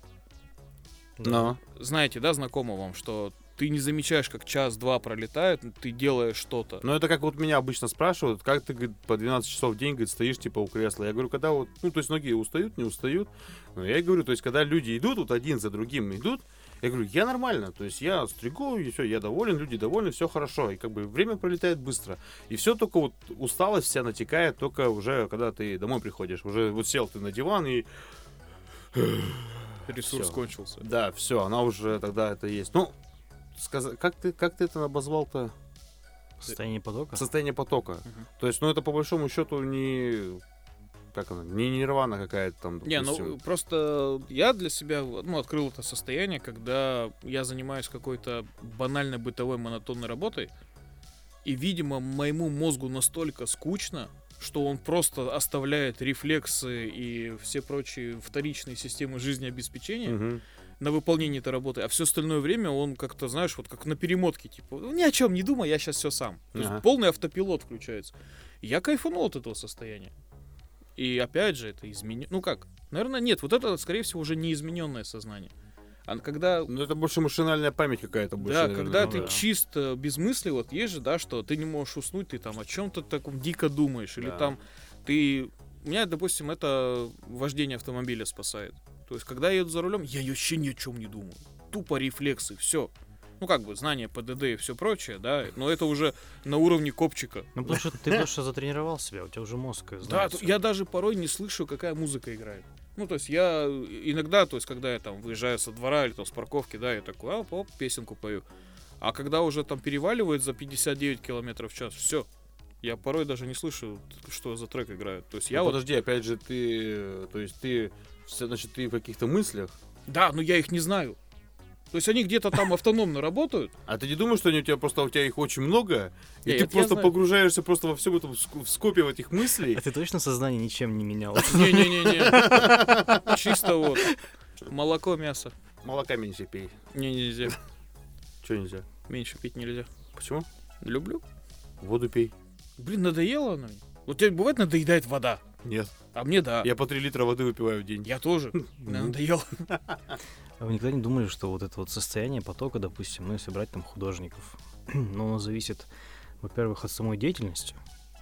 Speaker 1: Но.
Speaker 2: Знаете, да, знакомо вам, что ты не замечаешь, как час-два пролетает, ты делаешь что-то.
Speaker 1: Ну, это как вот меня обычно спрашивают, как ты, говорит, по 12 часов в день, говорит, стоишь, типа, у кресла. Я говорю, когда вот, ну, то есть ноги устают, не устают. Ну, я и говорю, то есть, когда люди идут, вот один за другим идут, я говорю, я нормально, то есть я стригу, и все, я доволен, люди довольны, все хорошо. И как бы время пролетает быстро. И все только вот усталость вся натекает только уже, когда ты домой приходишь. Уже вот сел ты на диван и [SIGHS]
Speaker 2: Ресурс
Speaker 1: Всё.
Speaker 2: кончился.
Speaker 1: да, все, она уже тогда это есть. Ну, сказа- как ты, как ты это обозвал-то?
Speaker 3: Состояние потока.
Speaker 1: Состояние потока.
Speaker 2: Мгм.
Speaker 1: То есть, ну, это по большому счету не... Как она? Не нирвана какая-то там,
Speaker 2: Не,
Speaker 1: допустим.
Speaker 2: ну просто я для себя ну, открыл это состояние, когда я занимаюсь какой-то банальной бытовой монотонной работой, и, видимо, моему мозгу настолько скучно, что он просто оставляет рефлексы и все прочие вторичные системы жизнеобеспечения
Speaker 1: Мгм.
Speaker 2: на выполнение этой работы, а все остальное время он как-то, знаешь, вот как на перемотке, типа, «Ну, ни о чем не думай, я сейчас все сам. То есть
Speaker 1: Ага.
Speaker 2: полный автопилот включается. Я кайфанул от этого состояния. И опять же, это изменение. Ну как? Наверное, нет. Вот это, скорее всего, уже не измененное сознание. А когда.
Speaker 1: Ну, это больше машинальная память какая-то больше,
Speaker 2: Да,
Speaker 1: наверное.
Speaker 2: когда
Speaker 3: ну
Speaker 2: ты
Speaker 3: да.
Speaker 2: чисто без мысли, вот есть же, да, что ты не можешь уснуть, ты там о чем-то таком дико думаешь, или
Speaker 1: Да.
Speaker 2: там ты. Меня, допустим, это вождение автомобиля спасает. То есть, когда я еду за рулем, я вообще ни о чем не думаю. Тупо рефлексы, все. Ну, как бы, знание ПДД и все прочее, да, но это уже на уровне копчика.
Speaker 3: Ну, потому что ты просто затренировал себя, у тебя уже мозг
Speaker 2: Да,
Speaker 3: знает всё.
Speaker 2: я даже порой не слышу, какая музыка играет. Ну, то есть я иногда, то есть когда я там выезжаю со двора или там с парковки, да, я такой, оп, оп, песенку пою. А когда уже там переваливает за 59 километров в час, все. Я порой даже не слышу, что за трек играет. То есть я
Speaker 1: Ну,
Speaker 2: вот...
Speaker 1: подожди, опять же, ты... э, То есть ты... Значит, ты в каких-то мыслях.
Speaker 2: Да, но я их не знаю. То есть они где-то там автономно работают.
Speaker 1: А ты не думаешь, что они у тебя просто... У тебя их очень много, и
Speaker 2: Не,
Speaker 1: ты просто
Speaker 2: знаю.
Speaker 1: погружаешься просто во всем этом в скопе в этих мыслей?
Speaker 3: А ты точно сознание ничем не менял? [LAUGHS]
Speaker 2: Не-не-не-не. Чисто вот. Молоко, мясо.
Speaker 1: Молока меньше пей.
Speaker 2: Не, нельзя.
Speaker 1: Че нельзя?
Speaker 2: Меньше пить нельзя.
Speaker 1: Почему?
Speaker 2: Люблю.
Speaker 1: Воду пей.
Speaker 2: Блин, надоело она. Вот тебе бывает надоедает вода?
Speaker 1: Нет.
Speaker 2: А мне да.
Speaker 1: Я по 3 литра воды выпиваю в день.
Speaker 2: Я тоже. Мне надоело.
Speaker 3: А вы никогда не думали, что вот это вот состояние потока, допустим, ну, если брать там художников, [CLEARS THROAT] ну, оно зависит, во-первых, от самой деятельности.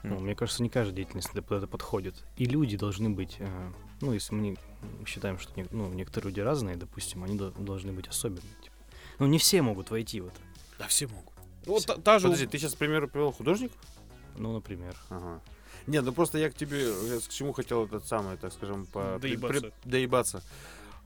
Speaker 3: Ну, мне кажется, не каждая деятельность под это подходит. И люди должны быть, э, ну, если мы не- считаем, что не- ну, некоторые люди разные, допустим, они до- должны быть особенными. типа. Ну, не все могут войти в это.
Speaker 2: Да все могут. Вот та, та же...
Speaker 1: Подожди, ты сейчас, к примеру, привел художник?
Speaker 3: Ну, например.
Speaker 1: Ага. Нет, ну просто я к тебе, я к чему хотел этот самый, так скажем, по... при-
Speaker 2: Доебаться.
Speaker 1: при- доебаться.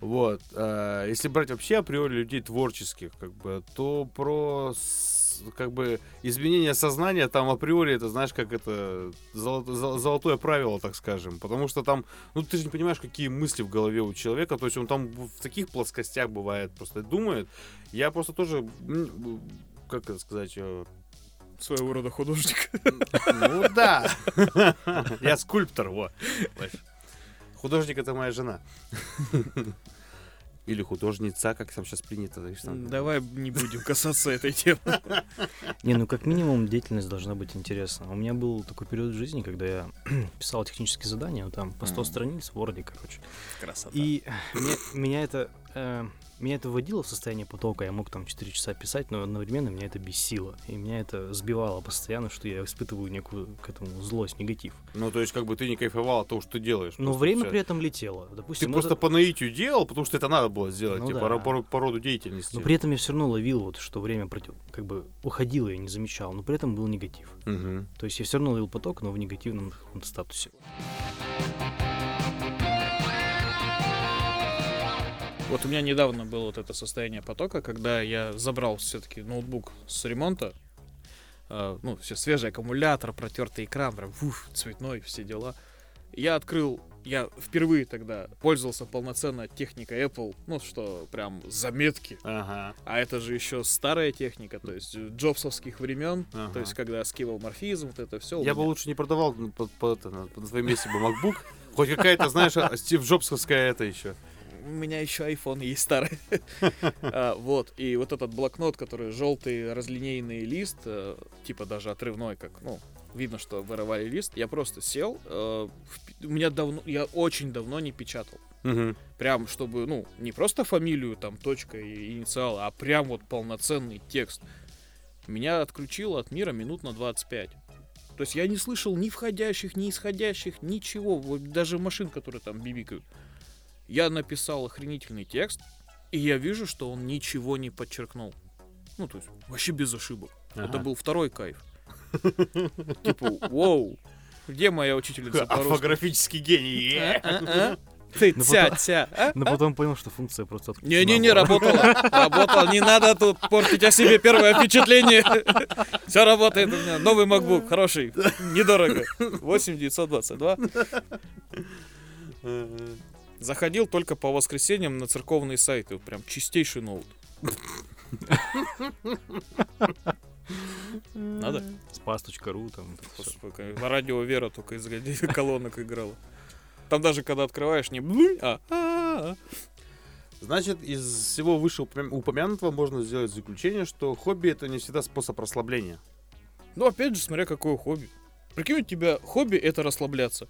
Speaker 1: Вот. э, если брать вообще априори людей творческих, как бы, то про с- как бы изменение сознания там априори это знаешь как это золото- зо- золотое правило так скажем потому что там ну ты же не понимаешь какие мысли в голове у человека то есть он там в таких плоскостях бывает просто думает я просто тоже как это сказать э,
Speaker 2: Своего рода художник.
Speaker 1: ну да. [LAUGHS] Я скульптор, во. Художник это моя жена. [LAUGHS] Или художница, как там сейчас принято.
Speaker 2: Давай не будем касаться этой темы. [LAUGHS]
Speaker 3: Не, ну как минимум деятельность должна быть интересна. У меня был такой период в жизни, когда я [CLEARS THROAT] писал технические задания, ну, там по 100
Speaker 2: Мгм.
Speaker 3: страниц в Word, короче.
Speaker 2: Красота.
Speaker 3: И меня это, э, меня это вводило в состояние потока, я мог там 4 часа писать, но одновременно меня это бесило. И меня это сбивало постоянно, что я испытываю некую к этому злость, негатив.
Speaker 1: Ну, то есть, как бы ты не кайфовал от того, что ты делаешь.
Speaker 3: Но время
Speaker 1: всё.
Speaker 3: при этом летело.
Speaker 1: Ты
Speaker 3: Допустим, ну,
Speaker 1: просто по наитию делал, потому что это надо было сделать,
Speaker 3: Ну
Speaker 1: типа,
Speaker 3: да.
Speaker 1: по, по роду деятельности.
Speaker 3: Но при этом я все равно ловил, вот, что время против... как бы уходило, я не замечал, но при этом был негатив.
Speaker 1: Мгм.
Speaker 3: То есть я все равно ловил поток, но в негативном статусе.
Speaker 2: Вот у меня недавно было вот это состояние потока, когда я забрал все-таки ноутбук с ремонта. А, ну, все свежий аккумулятор, протертый экран, прям уф, цветной, все дела. Я открыл, я впервые тогда пользовался полноценно техникой Apple, ну что, прям заметки.
Speaker 1: Ага.
Speaker 2: А это же еще старая техника, то есть джобсовских времен,
Speaker 1: Ага.
Speaker 2: то есть когда скивоморфизм, вот это все.
Speaker 1: Я бы лучше не продавал ну, на, твоем месте бы MacBook. Хоть какая-то, знаешь, а, Стив Джобсовская это еще.
Speaker 2: У меня еще iPhone есть старый. [LAUGHS] А, Вот. И вот этот блокнот, который желтый разлинейный лист, э, типа даже отрывной, как, ну, видно, что вырывали лист. Я просто сел. э, У меня давно, я очень давно не печатал. Прям, чтобы, ну, не просто фамилию, там, точка и инициал, а прям вот полноценный текст. Меня отключило от мира минут на 25. То есть я не слышал ни входящих, ни исходящих, ничего. Вот даже машин, которые там бибикают. Я написал охренительный текст, и я вижу, что он ничего не подчеркнул. Ну, то есть, вообще без ошибок. Это
Speaker 1: Ага.
Speaker 2: был второй кайф. [LAUGHS] Типа, вау, где моя учительница?
Speaker 1: Орфографический гений.
Speaker 2: А, а, а? Ты
Speaker 3: Ну,
Speaker 2: тя,
Speaker 3: потом-
Speaker 2: тя, а?
Speaker 3: Но потом понял, что функция просто отключена
Speaker 2: Не-не-не, работала. Работала. Не надо тут портить о себе первое впечатление. [LAUGHS] Все работает у меня. Новый MacBook, хороший, недорого. 8922. Заходил только по воскресеньям на церковные сайты. Прям чистейший ноут. Надо?
Speaker 3: Спас.ру там.
Speaker 2: На радио Вера только из [LAUGHS] колонок играла. Там даже когда открываешь, не блынь, а а-а-а.
Speaker 1: Значит, из всего вышеупомянутого можно сделать заключение, что хобби это не всегда способ расслабления.
Speaker 2: Ну, опять же, смотря какое хобби. Прикинь, у тебя хобби это расслабляться.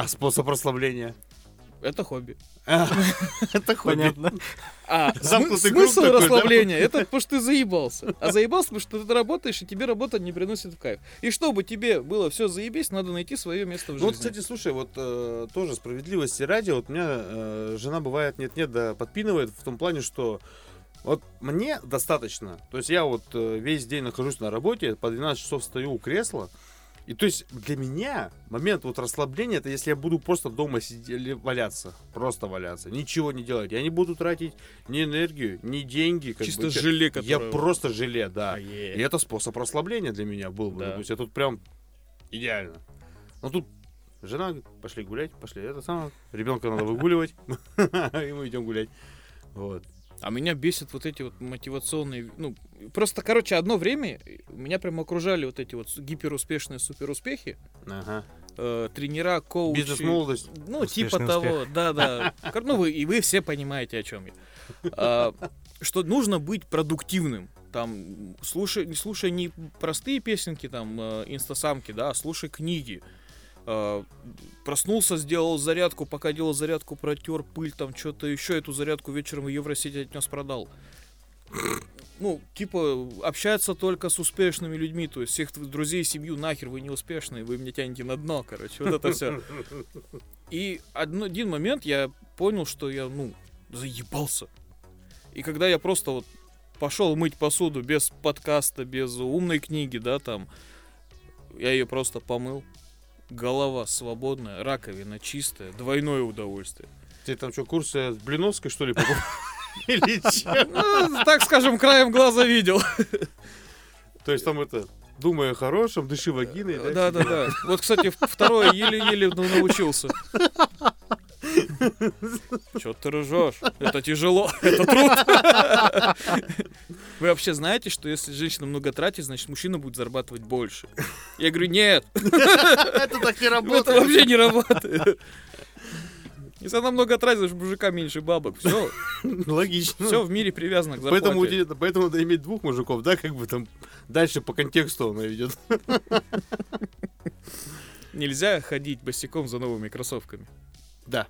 Speaker 1: А способ расслабления?
Speaker 2: Это хобби. [LAUGHS]
Speaker 1: Это хобби.
Speaker 3: Понятно.
Speaker 2: А [LAUGHS]
Speaker 1: Замкнутый круг
Speaker 2: смысл расслабления это [LAUGHS] потому что ты заебался. А заебался, потому что ты работаешь, и тебе работа не приносит в кайф. И чтобы тебе было все заебись, надо найти свое место в
Speaker 1: Ну
Speaker 2: жизни.
Speaker 1: вот, кстати, слушай, вот э, тоже справедливости ради, вот у меня э, жена бывает нет-нет, да подпинывает в том плане, что вот мне достаточно. То есть я вот э, весь день нахожусь на работе, по 12 часов стою у кресла. И то есть для меня момент вот расслабления, это если я буду просто дома сидеть валяться. Просто валяться. Ничего не делать. Я не буду тратить ни энергию, ни деньги. как
Speaker 2: Чисто
Speaker 1: бы.
Speaker 2: желе,
Speaker 1: Я
Speaker 2: которое-
Speaker 1: просто желе, да.
Speaker 2: А, е.
Speaker 1: И это способ расслабления для меня был бы.
Speaker 2: Да.
Speaker 1: То есть я тут прям идеально. Но тут жена говорит, пошли гулять, пошли. Это самое. Ребенка надо выгуливать. [LAUGHS] И мы идем гулять. Вот.
Speaker 2: А меня бесит вот эти вот мотивационные... Ну, просто, короче, одно время меня прям окружали вот эти вот гиперуспешные суперуспехи.
Speaker 1: Ага.
Speaker 2: э, тренера, коучи.
Speaker 1: Бизнес-молодость.
Speaker 2: Ну,
Speaker 3: Успешный
Speaker 2: типа того, [LAUGHS] да-да. Ну, вы, и вы все понимаете, о чем я. А, что нужно быть продуктивным. Там, слушай, слушай не простые песенки, там, э, инстасамки, да, а слушай книги. А, проснулся, сделал зарядку, пока делал зарядку, протер пыль, там, что-то еще, эту зарядку вечером в Евросети отнес, продал. Ну, типа, общаться только с успешными людьми, то есть всех друзей, семью, нахер вы не успешные, вы меня тянете на дно, короче, вот это все. [LAUGHS] И один момент я понял, что я, ну, заебался. И когда я просто вот пошел мыть посуду без подкаста, без умной книги, да, там, я ее просто помыл. Голова свободная, раковина чистая, двойное удовольствие.
Speaker 1: Ты там что, курсы с Блиновской, что ли, покупал? [LAUGHS] Или?
Speaker 2: Ну, так скажем, краем глаза видел. [LAUGHS]
Speaker 1: То есть там это, думай о хорошем, дыши вагиной.
Speaker 2: Да, да, да. Вот, кстати, второе еле-еле ну, научился. [LAUGHS] Че ты ржешь? Это тяжело, это труд. Вы вообще знаете, что если женщина много тратит, значит мужчина будет зарабатывать больше? Я говорю, нет, [LAUGHS]
Speaker 1: Это так не
Speaker 2: это
Speaker 1: работает.
Speaker 2: вообще не работает. Если она много тратит, значит мужика меньше бабок. Все,
Speaker 1: Логично.
Speaker 2: все в мире привязано к зарплате.
Speaker 1: Поэтому, поэтому надо иметь двух мужиков, да, как бы там дальше по контексту она идет.
Speaker 2: Нельзя ходить босиком за новыми кроссовками.
Speaker 1: Да,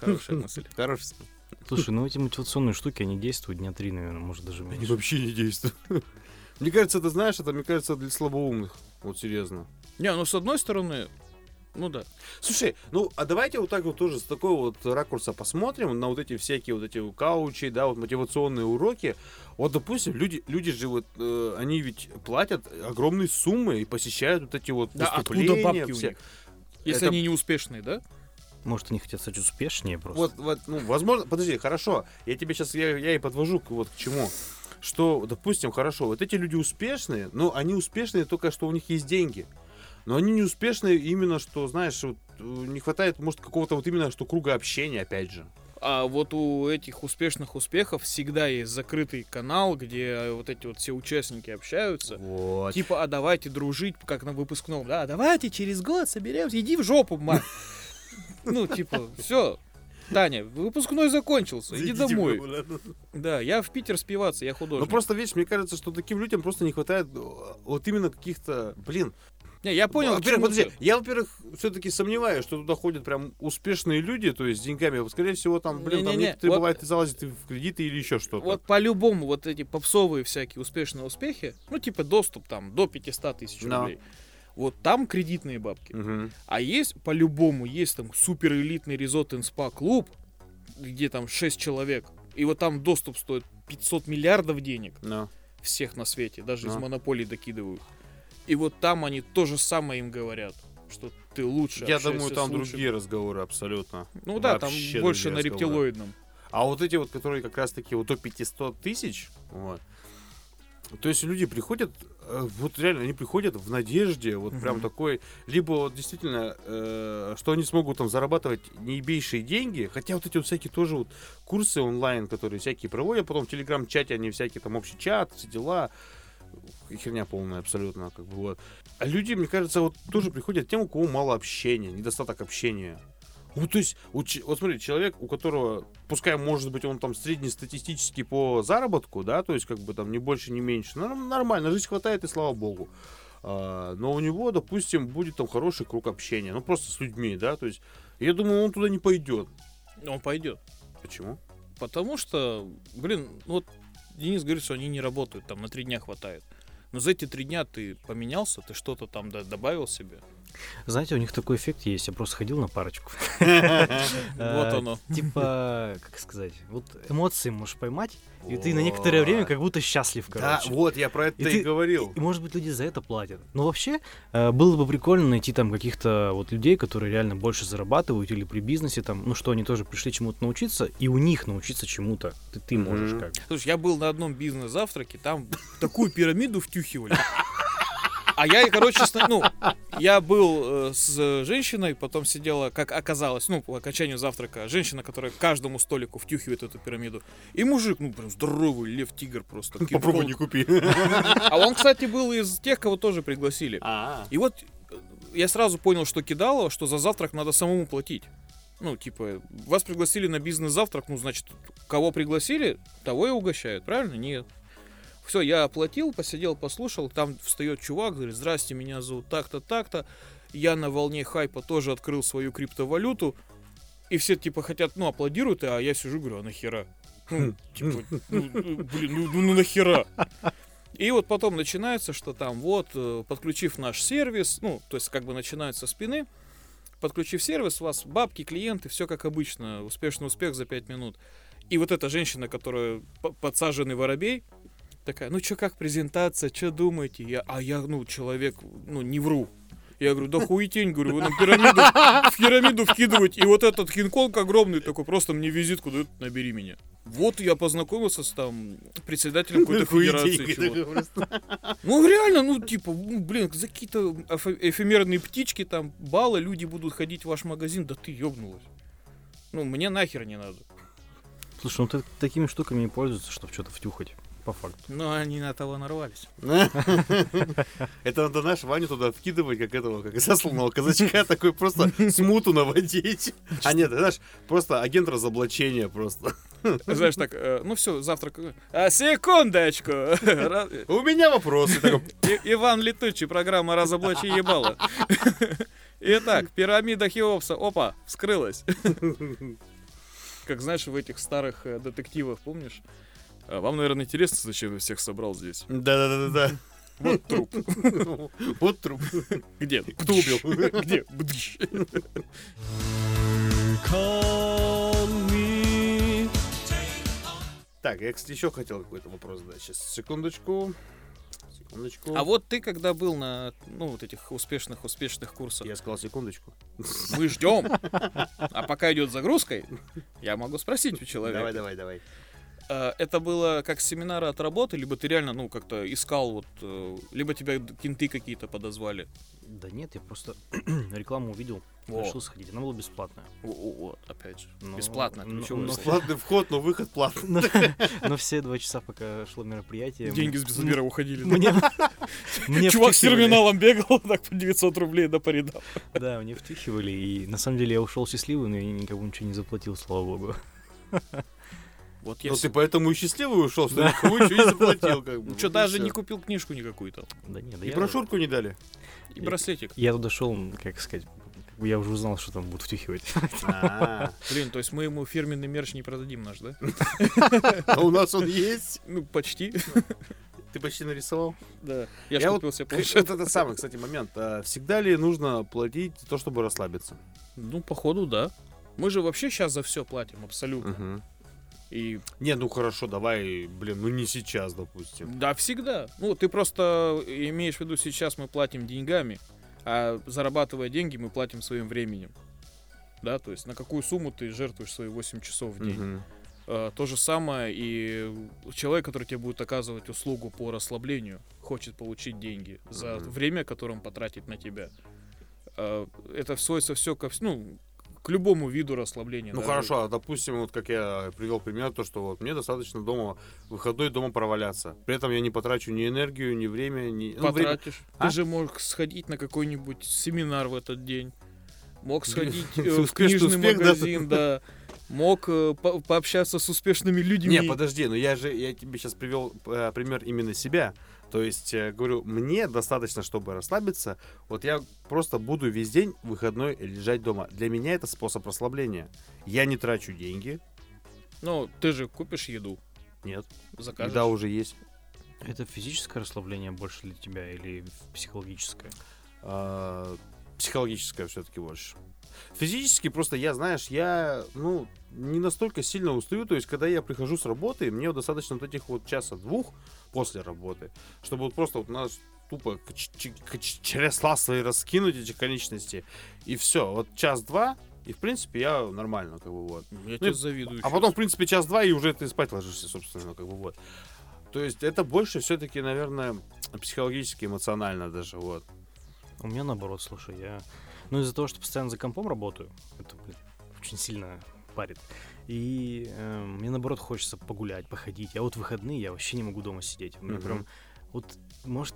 Speaker 2: Хорошая мысль.
Speaker 1: хороший.
Speaker 3: Слушай, ну эти мотивационные штуки, они действуют дня три, наверное, может даже
Speaker 1: Они
Speaker 3: меньше.
Speaker 1: вообще не действуют. [LAUGHS] Мне кажется, ты знаешь, это, мне кажется, для слабоумных. Вот серьезно.
Speaker 2: Не, ну с одной стороны, ну да.
Speaker 1: Слушай, ну а давайте вот так вот тоже с такого вот ракурса посмотрим на вот эти всякие вот эти каучи, да, вот мотивационные уроки. Вот, допустим, люди, люди же вот, э, они ведь платят огромные суммы и посещают вот эти вот
Speaker 2: Да, откуда бабки у
Speaker 1: все.
Speaker 2: них? Если
Speaker 1: Это-
Speaker 2: они не успешные, да?
Speaker 3: Может, они хотят стать успешнее просто.
Speaker 1: Вот, вот, ну, возможно, подожди, хорошо. Я тебе сейчас, я, я и подвожу к, вот к чему. Что, допустим, хорошо, вот эти люди успешные, но они успешные только, что у них есть деньги. Но они не успешные именно, что, знаешь, вот, э, не хватает, может, какого-то вот именно, что круга общения, опять же.
Speaker 2: А вот у этих успешных успехов всегда есть закрытый канал, где вот эти вот все участники общаются.
Speaker 1: Вот.
Speaker 2: Типа, а давайте дружить, как на выпускном. Да, давайте через год соберемся. Иди в жопу, мать. [LAUGHS] Ну, типа, все. Таня, выпускной закончился, иди домой. Да, я в Питер спиваться, я
Speaker 1: Ну
Speaker 2: художник.
Speaker 1: просто, видишь, мне кажется, что таким людям просто не хватает э, вот именно каких-то, блин.
Speaker 2: Не, я понял,
Speaker 1: Во-первых, подожди, я, во-первых, все-таки сомневаюсь, что туда ходят прям успешные люди, то есть с деньгами. Скорее всего, там, блин, там
Speaker 2: Не-не-не,
Speaker 1: некоторые
Speaker 2: вот-
Speaker 1: бывает и залазят в кредиты или еще что-то.
Speaker 2: Вот по-любому вот эти попсовые всякие успешные успехи, ну, типа доступ там до 500 тысяч
Speaker 1: Да.
Speaker 2: рублей. Вот там кредитные бабки.
Speaker 1: Мгм.
Speaker 2: А есть, по-любому, есть там супер элитный резорт и спа клуб, где там 6 человек. И вот там доступ стоит 500 миллиардов денег
Speaker 1: Да.
Speaker 2: всех на свете, даже из
Speaker 1: Да.
Speaker 2: монополий докидывают. И вот там они то же самое им говорят, что ты лучше
Speaker 1: Я думаю, там другие разговоры абсолютно.
Speaker 2: Ну да,
Speaker 1: Вообще
Speaker 2: там больше на
Speaker 1: разговоры.
Speaker 2: рептилоидном.
Speaker 1: А вот эти вот, которые как раз-таки вот до 500 тысяч, вот, то есть люди приходят, вот реально, они приходят в надежде, вот прям такой, либо вот действительно, э, что они смогут там зарабатывать неебейшие деньги, хотя вот эти вот всякие тоже вот курсы онлайн, которые всякие проводят, потом в телеграм-чате они всякие там общий чат, все дела, херня полная абсолютно, как бы вот. А люди, мне кажется, вот тоже приходят тем, у кого мало общения, недостаток общения. Вот, то есть, вот, вот смотри, человек, у которого, пускай, может быть, он там среднестатистический по заработку, да, то есть, как бы там не больше, не меньше, ну, нормально, жизнь хватает, и слава богу. А, но у него, допустим, будет там хороший круг общения, ну, просто с людьми, да, то есть, я думаю, он туда не пойдет.
Speaker 2: Он пойдет.
Speaker 1: Почему?
Speaker 2: Потому что, блин, ну вот Денис говорит, что они не работают, там на три дня хватает. Но за эти три дня ты поменялся, ты что-то там добавил себе.
Speaker 3: Знаете, у них такой эффект есть. Я просто ходил на парочку. [LAUGHS]
Speaker 2: Вот
Speaker 3: Э,
Speaker 2: оно.
Speaker 3: Типа, как сказать, вот эмоции можешь поймать, и ты на некоторое время как будто счастлив,
Speaker 1: Да,
Speaker 3: короче.
Speaker 1: вот, я про это
Speaker 3: И
Speaker 1: говорил.
Speaker 3: И, может быть, люди за это платят. Но вообще, э, было бы прикольно найти там каких-то вот людей, которые реально больше зарабатывают или при бизнесе там, ну что, они тоже пришли чему-то научиться, и у них научиться чему-то. Ты, ты можешь как.
Speaker 2: Слушай, я был на одном бизнес-завтраке, там такую пирамиду втюхивали. А я, короче, ну, я был э, с женщиной, потом сидела, как оказалось, ну, по окончанию завтрака, женщина, которая каждому столику втюхивает эту пирамиду. И мужик, ну, прям здоровый лев-тигр просто.
Speaker 1: Попробуй не купи.
Speaker 2: А он, кстати, был из тех, кого тоже пригласили.
Speaker 1: А,
Speaker 2: И вот э, я сразу понял, что кидало, что за завтрак надо самому платить. Ну, типа, вас пригласили на бизнес-завтрак, ну, значит, кого пригласили, того и угощают, правильно? Нет. Все, я оплатил, посидел, послушал, там встает чувак, говорит, здрасте, меня зовут так-то, так-то. Я на волне хайпа тоже открыл свою криптовалюту. И все, типа, хотят, ну, аплодируют, а я сижу, говорю, а нахера? Ну, [LAUGHS] типа, ну, ну, блин, ну, ну, ну нахера? И вот потом начинается, что там вот, э, подключив наш сервис, ну, то есть как бы начинают со спины, подключив сервис, у вас бабки, клиенты, все как обычно, успешный успех за 5 минут. И вот эта женщина, которая подсаженный воробей, такая, ну что, как презентация, что думаете? Я, а я, ну, человек, ну, не вру. Я говорю, да хуетень, говорю, вы на пирамиду, в пирамиду вкидываете. И вот этот хинконг огромный такой, просто мне визитку дают, набери меня. Вот я познакомился с там председателем какой-то федерации. Ну реально, ну типа, ну, блин, за какие-то эфе- эфемерные птички, там, баллы, люди будут ходить в ваш магазин, да ты ёбнулась. Ну, мне нахер не надо.
Speaker 3: Слушай, ну ты такими штуками не пользуются, чтобы что-то втюхать, по факту.
Speaker 2: Но они на того нарвались. [LAUGHS]
Speaker 1: Это надо наш Ваню туда вкидывать, как этого, как засланного казачка, такой просто смуту наводить. А нет, знаешь, просто агент разоблачения просто.
Speaker 2: Знаешь, так, э, ну все, завтрак. А, секундочку.
Speaker 1: У меня вопросы. [LAUGHS]
Speaker 2: Иван Летучий, программа «Разоблачи ебало». [LAUGHS] Итак, пирамида Хеопса, опа, вскрылась. Как знаешь, в этих старых э, детективах, помнишь? А, Вам, наверное, интересно, зачем я всех собрал здесь.
Speaker 1: Да-да-да-да. [LAUGHS]
Speaker 2: Вот труп. [LAUGHS]
Speaker 1: Вот труп.
Speaker 2: Где? Кто убил? [LAUGHS] Где?
Speaker 1: Так, я, кстати, еще хотел какой-то вопрос задать. Сейчас, секундочку. Секундочку.
Speaker 2: А вот ты, когда был на, ну, вот этих успешных-успешных курсах,
Speaker 1: Я сказал секундочку.
Speaker 2: мы ждем. А пока идет загрузка, я могу спросить у человека.
Speaker 1: Давай, давай, давай.
Speaker 2: А, Это было как семинары от работы, либо ты реально, ну, как-то искал вот, э, либо тебя кенты какие-то подозвали.
Speaker 3: Да нет, я просто [CLEARS THROAT] рекламу увидел,
Speaker 2: Во.
Speaker 3: решил сходить. Она была бесплатная.
Speaker 2: О, о, Вот, опять же.
Speaker 3: Ну,
Speaker 2: Бесплатно,
Speaker 3: ну,
Speaker 2: ключевое
Speaker 3: ну,
Speaker 2: слово.
Speaker 1: Платный вход, но выход платный.
Speaker 3: Но [LAUGHS] но все два часа, пока шло мероприятие...
Speaker 2: Деньги с Безмира уходили.
Speaker 3: Мне, мне [LAUGHS]
Speaker 2: Чувак с терминалом бегал, так по 900 рублей до порядал. [LAUGHS]
Speaker 3: Да, мне втюхивали, и на самом деле я ушел счастливый, но я никому ничего не заплатил, слава богу.
Speaker 2: Вот я
Speaker 1: Ну
Speaker 2: с-
Speaker 1: ты поэтому и счастливый ушел, что никому ничего не [LAUGHS] заплатил. как бы.
Speaker 2: Ну что,
Speaker 1: Вот
Speaker 2: даже не купил книжку никакую там.
Speaker 3: Да нет, да
Speaker 1: И
Speaker 3: я,
Speaker 1: брошюрку не дали.
Speaker 2: И браслетик.
Speaker 3: я туда шел, как сказать, я уже узнал, что там будут втюхивать. [LAUGHS]
Speaker 1: А,
Speaker 2: Блин, то есть мы ему фирменный мерч не продадим наш, да? [LAUGHS]
Speaker 1: А у нас он есть.
Speaker 2: Ну, почти.
Speaker 1: Ты почти нарисовал?
Speaker 2: Да. Я,
Speaker 1: Я
Speaker 2: ж
Speaker 1: вот
Speaker 2: купил себе
Speaker 1: Вот
Speaker 2: планшет.
Speaker 1: это самый, кстати, момент. А Всегда ли нужно платить за то, чтобы расслабиться?
Speaker 2: Ну, походу, да. Мы же вообще сейчас за все платим, абсолютно.
Speaker 1: Мгм.
Speaker 2: И
Speaker 1: Не, ну хорошо, давай, блин, ну не сейчас, допустим.
Speaker 2: да, всегда. Ну, ты просто имеешь в виду, сейчас мы платим деньгами, а зарабатывая деньги, мы платим своим временем. Да, то есть на какую сумму ты жертвуешь свои 8 часов в день. А, то же самое и человек, который тебе будет оказывать услугу по расслаблению, хочет получить деньги за
Speaker 1: Мгм.
Speaker 2: время, которое он потратит на тебя. А, это сводится все ко ну, к любому виду расслабления.
Speaker 1: Ну
Speaker 2: даже-
Speaker 1: хорошо, а допустим, вот как я привел пример, то что вот мне достаточно дома выходной дома проваляться. При этом я не потрачу ни энергию, ни время, ни ну, время-
Speaker 2: Потратишь.
Speaker 1: А?
Speaker 2: Ты же мог сходить на какой-нибудь семинар в этот день. Мог сходить [LAUGHS] э, в книжный
Speaker 1: да?
Speaker 2: магазин, да. Мог э, по- пообщаться с успешными людьми.
Speaker 1: Не, подожди, но я же я тебе сейчас привел э, пример именно себя. То есть, э, говорю, мне достаточно, чтобы расслабиться. Вот я просто буду весь день выходной лежать дома. Для меня это способ расслабления. Я не трачу деньги.
Speaker 2: Ну, ты же купишь еду,
Speaker 1: Нет.
Speaker 2: закажешь.
Speaker 1: Еда уже есть.
Speaker 3: Это физическое расслабление больше для тебя или психологическое?
Speaker 1: А, психологическое все-таки больше. Физически просто я, знаешь, я, ну, не настолько сильно устаю. То есть, когда я прихожу с работы, мне достаточно вот этих вот часа-двух после работы, чтобы вот просто вот нас тупо к- ч- к- ч- чересла свои раскинуть, эти конечности, и все. Вот час-два, и, в принципе, я нормально, как бы, вот.
Speaker 2: Я
Speaker 1: Ну
Speaker 2: тебе
Speaker 1: и-
Speaker 2: завидую.
Speaker 1: А
Speaker 2: щас.
Speaker 1: потом, в принципе, час-два, и уже ты спать ложишься, собственно, как бы, вот. То есть, это больше все-таки, наверное, психологически, эмоционально даже, вот.
Speaker 3: У меня наоборот, слушай, я... Ну, из-за того, что постоянно за компом работаю, это, блин, очень сильно парит. И э, мне, наоборот, хочется погулять, походить. А вот в выходные я вообще не могу дома сидеть. У меня прям... Вот, может,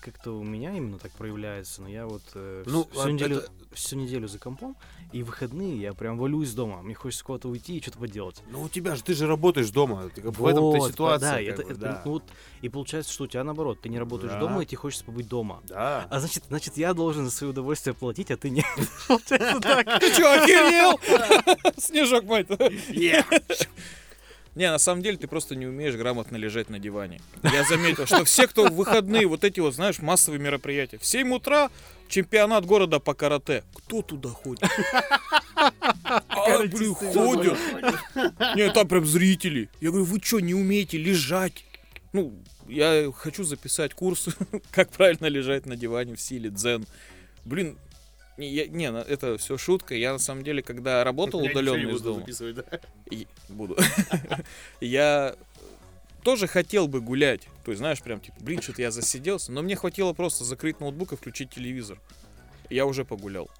Speaker 3: как-то у меня именно так проявляется, но я вот э,
Speaker 1: Ну,
Speaker 3: всю,
Speaker 1: а
Speaker 3: неделю,
Speaker 1: это-
Speaker 3: всю неделю за компом, и в выходные я прям валюсь дома. Мне хочется куда-то уйти и что-то поделать.
Speaker 1: Ну, у тебя же, ты же работаешь дома. Ты как бы в этом-то
Speaker 3: Вот,
Speaker 1: ситуация.
Speaker 3: Да, это,
Speaker 1: бы,
Speaker 3: это,
Speaker 1: да.
Speaker 3: ну вот, и получается, что у тебя наоборот, ты не работаешь
Speaker 1: Да.
Speaker 3: дома, и тебе хочется побыть дома.
Speaker 1: Да.
Speaker 3: А значит, значит, я должен за свое удовольствие платить, а ты не. [LAUGHS] Получается так.
Speaker 2: Ты чё, охерел? [LAUGHS] Снежок мой. Не, на самом деле ты просто не умеешь грамотно лежать на диване. Я заметил, что все, кто в выходные, вот эти вот, знаешь, массовые мероприятия, в 7 утра чемпионат города по карате. Кто туда ходит? А, блин, ходят. Не, там прям зрители. Я говорю, вы что, не умеете лежать? Ну, я хочу записать курс, [LAUGHS] как правильно лежать на диване в силе дзен. Блин, не, я- не, это все шутка. Я на самом деле, когда работал
Speaker 1: Я
Speaker 2: удаленно из дома,
Speaker 1: записывать, да.
Speaker 2: и буду. [LAUGHS] я тоже хотел бы гулять. То есть, знаешь, прям типа, блин, что-то я засиделся. Но мне хватило просто закрыть ноутбук и включить телевизор. Я уже погулял.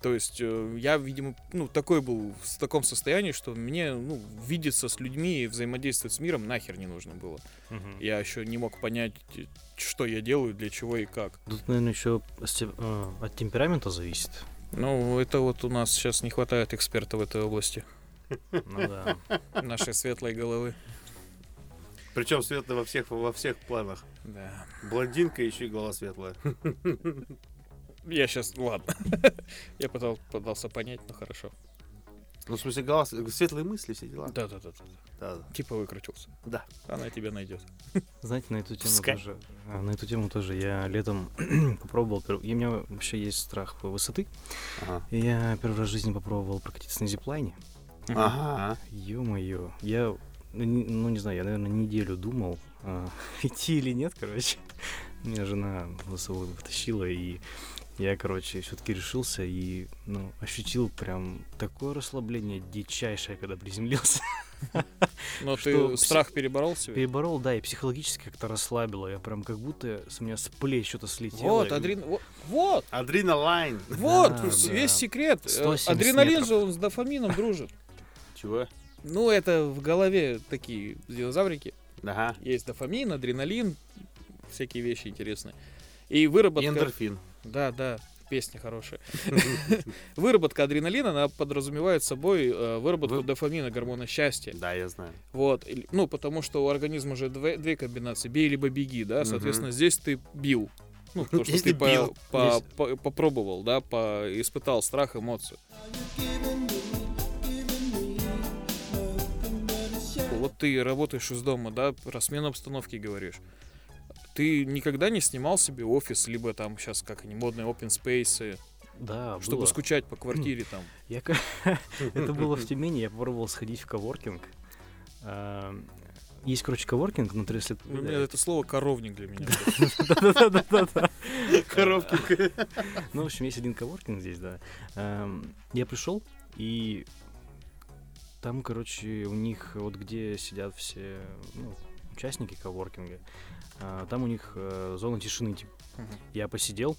Speaker 2: То есть э, я, видимо, ну, такой был в таком состоянии, что мне, ну, видеться с людьми и взаимодействовать с миром нахер не нужно было. Я еще не мог понять, э, что я делаю, для чего и как.
Speaker 3: Тут, наверное, еще от темперамента зависит.
Speaker 2: Ну, это вот у нас сейчас не хватает эксперта в этой области.
Speaker 3: Ну да.
Speaker 2: Нашей светлой головы.
Speaker 1: Причем светлая во всех, во всех планах.
Speaker 2: Да.
Speaker 1: Блондинка еще и голова светлая. [LAUGHS]
Speaker 2: Я сейчас, ладно. [LAUGHS] Я пытал, пытался понять, но хорошо.
Speaker 1: Ну, в смысле, голова, светлые мысли, все дела.
Speaker 2: Да, да, да, да.
Speaker 1: Да, да.
Speaker 2: Типа выкрутился.
Speaker 1: Да.
Speaker 2: Она тебя найдет.
Speaker 3: Знаете, на эту тему
Speaker 1: Пускай.
Speaker 3: тоже. а, На эту тему тоже я летом [CLEARS THROAT] попробовал. И у меня вообще есть страх высоты.
Speaker 1: Ага.
Speaker 3: И я первый раз в жизни попробовал прокатиться на зиплайне.
Speaker 1: Ага.
Speaker 3: Ё-моё. Я, ну не, ну, не знаю, я, наверное, неделю думал, а, [LAUGHS] идти или нет, короче. Меня жена за собой потащила, и я, короче, все-таки решился и, ну, ощутил прям такое расслабление дичайшее, когда приземлился.
Speaker 2: Но [LAUGHS] ты страх переборол себе?
Speaker 3: Переборол, да, и психологически как-то расслабило. Я прям как будто с меня с плеч что-то слетело.
Speaker 2: Вот, адрен... во- Вот,
Speaker 1: Адреналайн.
Speaker 2: вот, весь секрет. Э,
Speaker 3: 170
Speaker 2: Адреналин же он с дофамином дружит.
Speaker 1: Чего?
Speaker 2: Ну, это в голове такие динозаврики.
Speaker 1: Ага.
Speaker 2: Есть дофамин, адреналин, всякие вещи интересные. И выработка...
Speaker 1: Эндорфин.
Speaker 2: Да, да, песня хорошая. [LAUGHS] Выработка адреналина, она подразумевает собой э, выработку
Speaker 1: Вы-
Speaker 2: дофамина, гормона счастья.
Speaker 1: Да, я знаю.
Speaker 2: Вот, ну, потому что у организма же две, две комбинации, бей либо беги, да, соответственно, здесь ты бил. Ну, потому что ты по- по- по- попробовал, да, по- испытал страх, эмоцию. Вот ты работаешь из дома, да, про смену обстановки говоришь. Ты никогда не снимал себе офис, либо там сейчас, как они, модные open space,
Speaker 3: Да,
Speaker 2: чтобы
Speaker 3: было.
Speaker 2: скучать по квартире там. [CLEARS THROAT]
Speaker 3: Я [LAUGHS] Это было в Тюмени, я попробовал сходить в коворкинг. А, Есть, короче, коворкинг, но если...
Speaker 2: Ну, мне это слово коровник для меня.
Speaker 3: Да-да-да-да. [LAUGHS]
Speaker 1: Коробки. [LAUGHS]
Speaker 3: Ну, в общем, есть один коворкинг здесь, да. Эм, Я пришел, и там, короче, у них, вот где сидят все ну, участники коворкинга, там у них э, зона тишины, типа. Я посидел,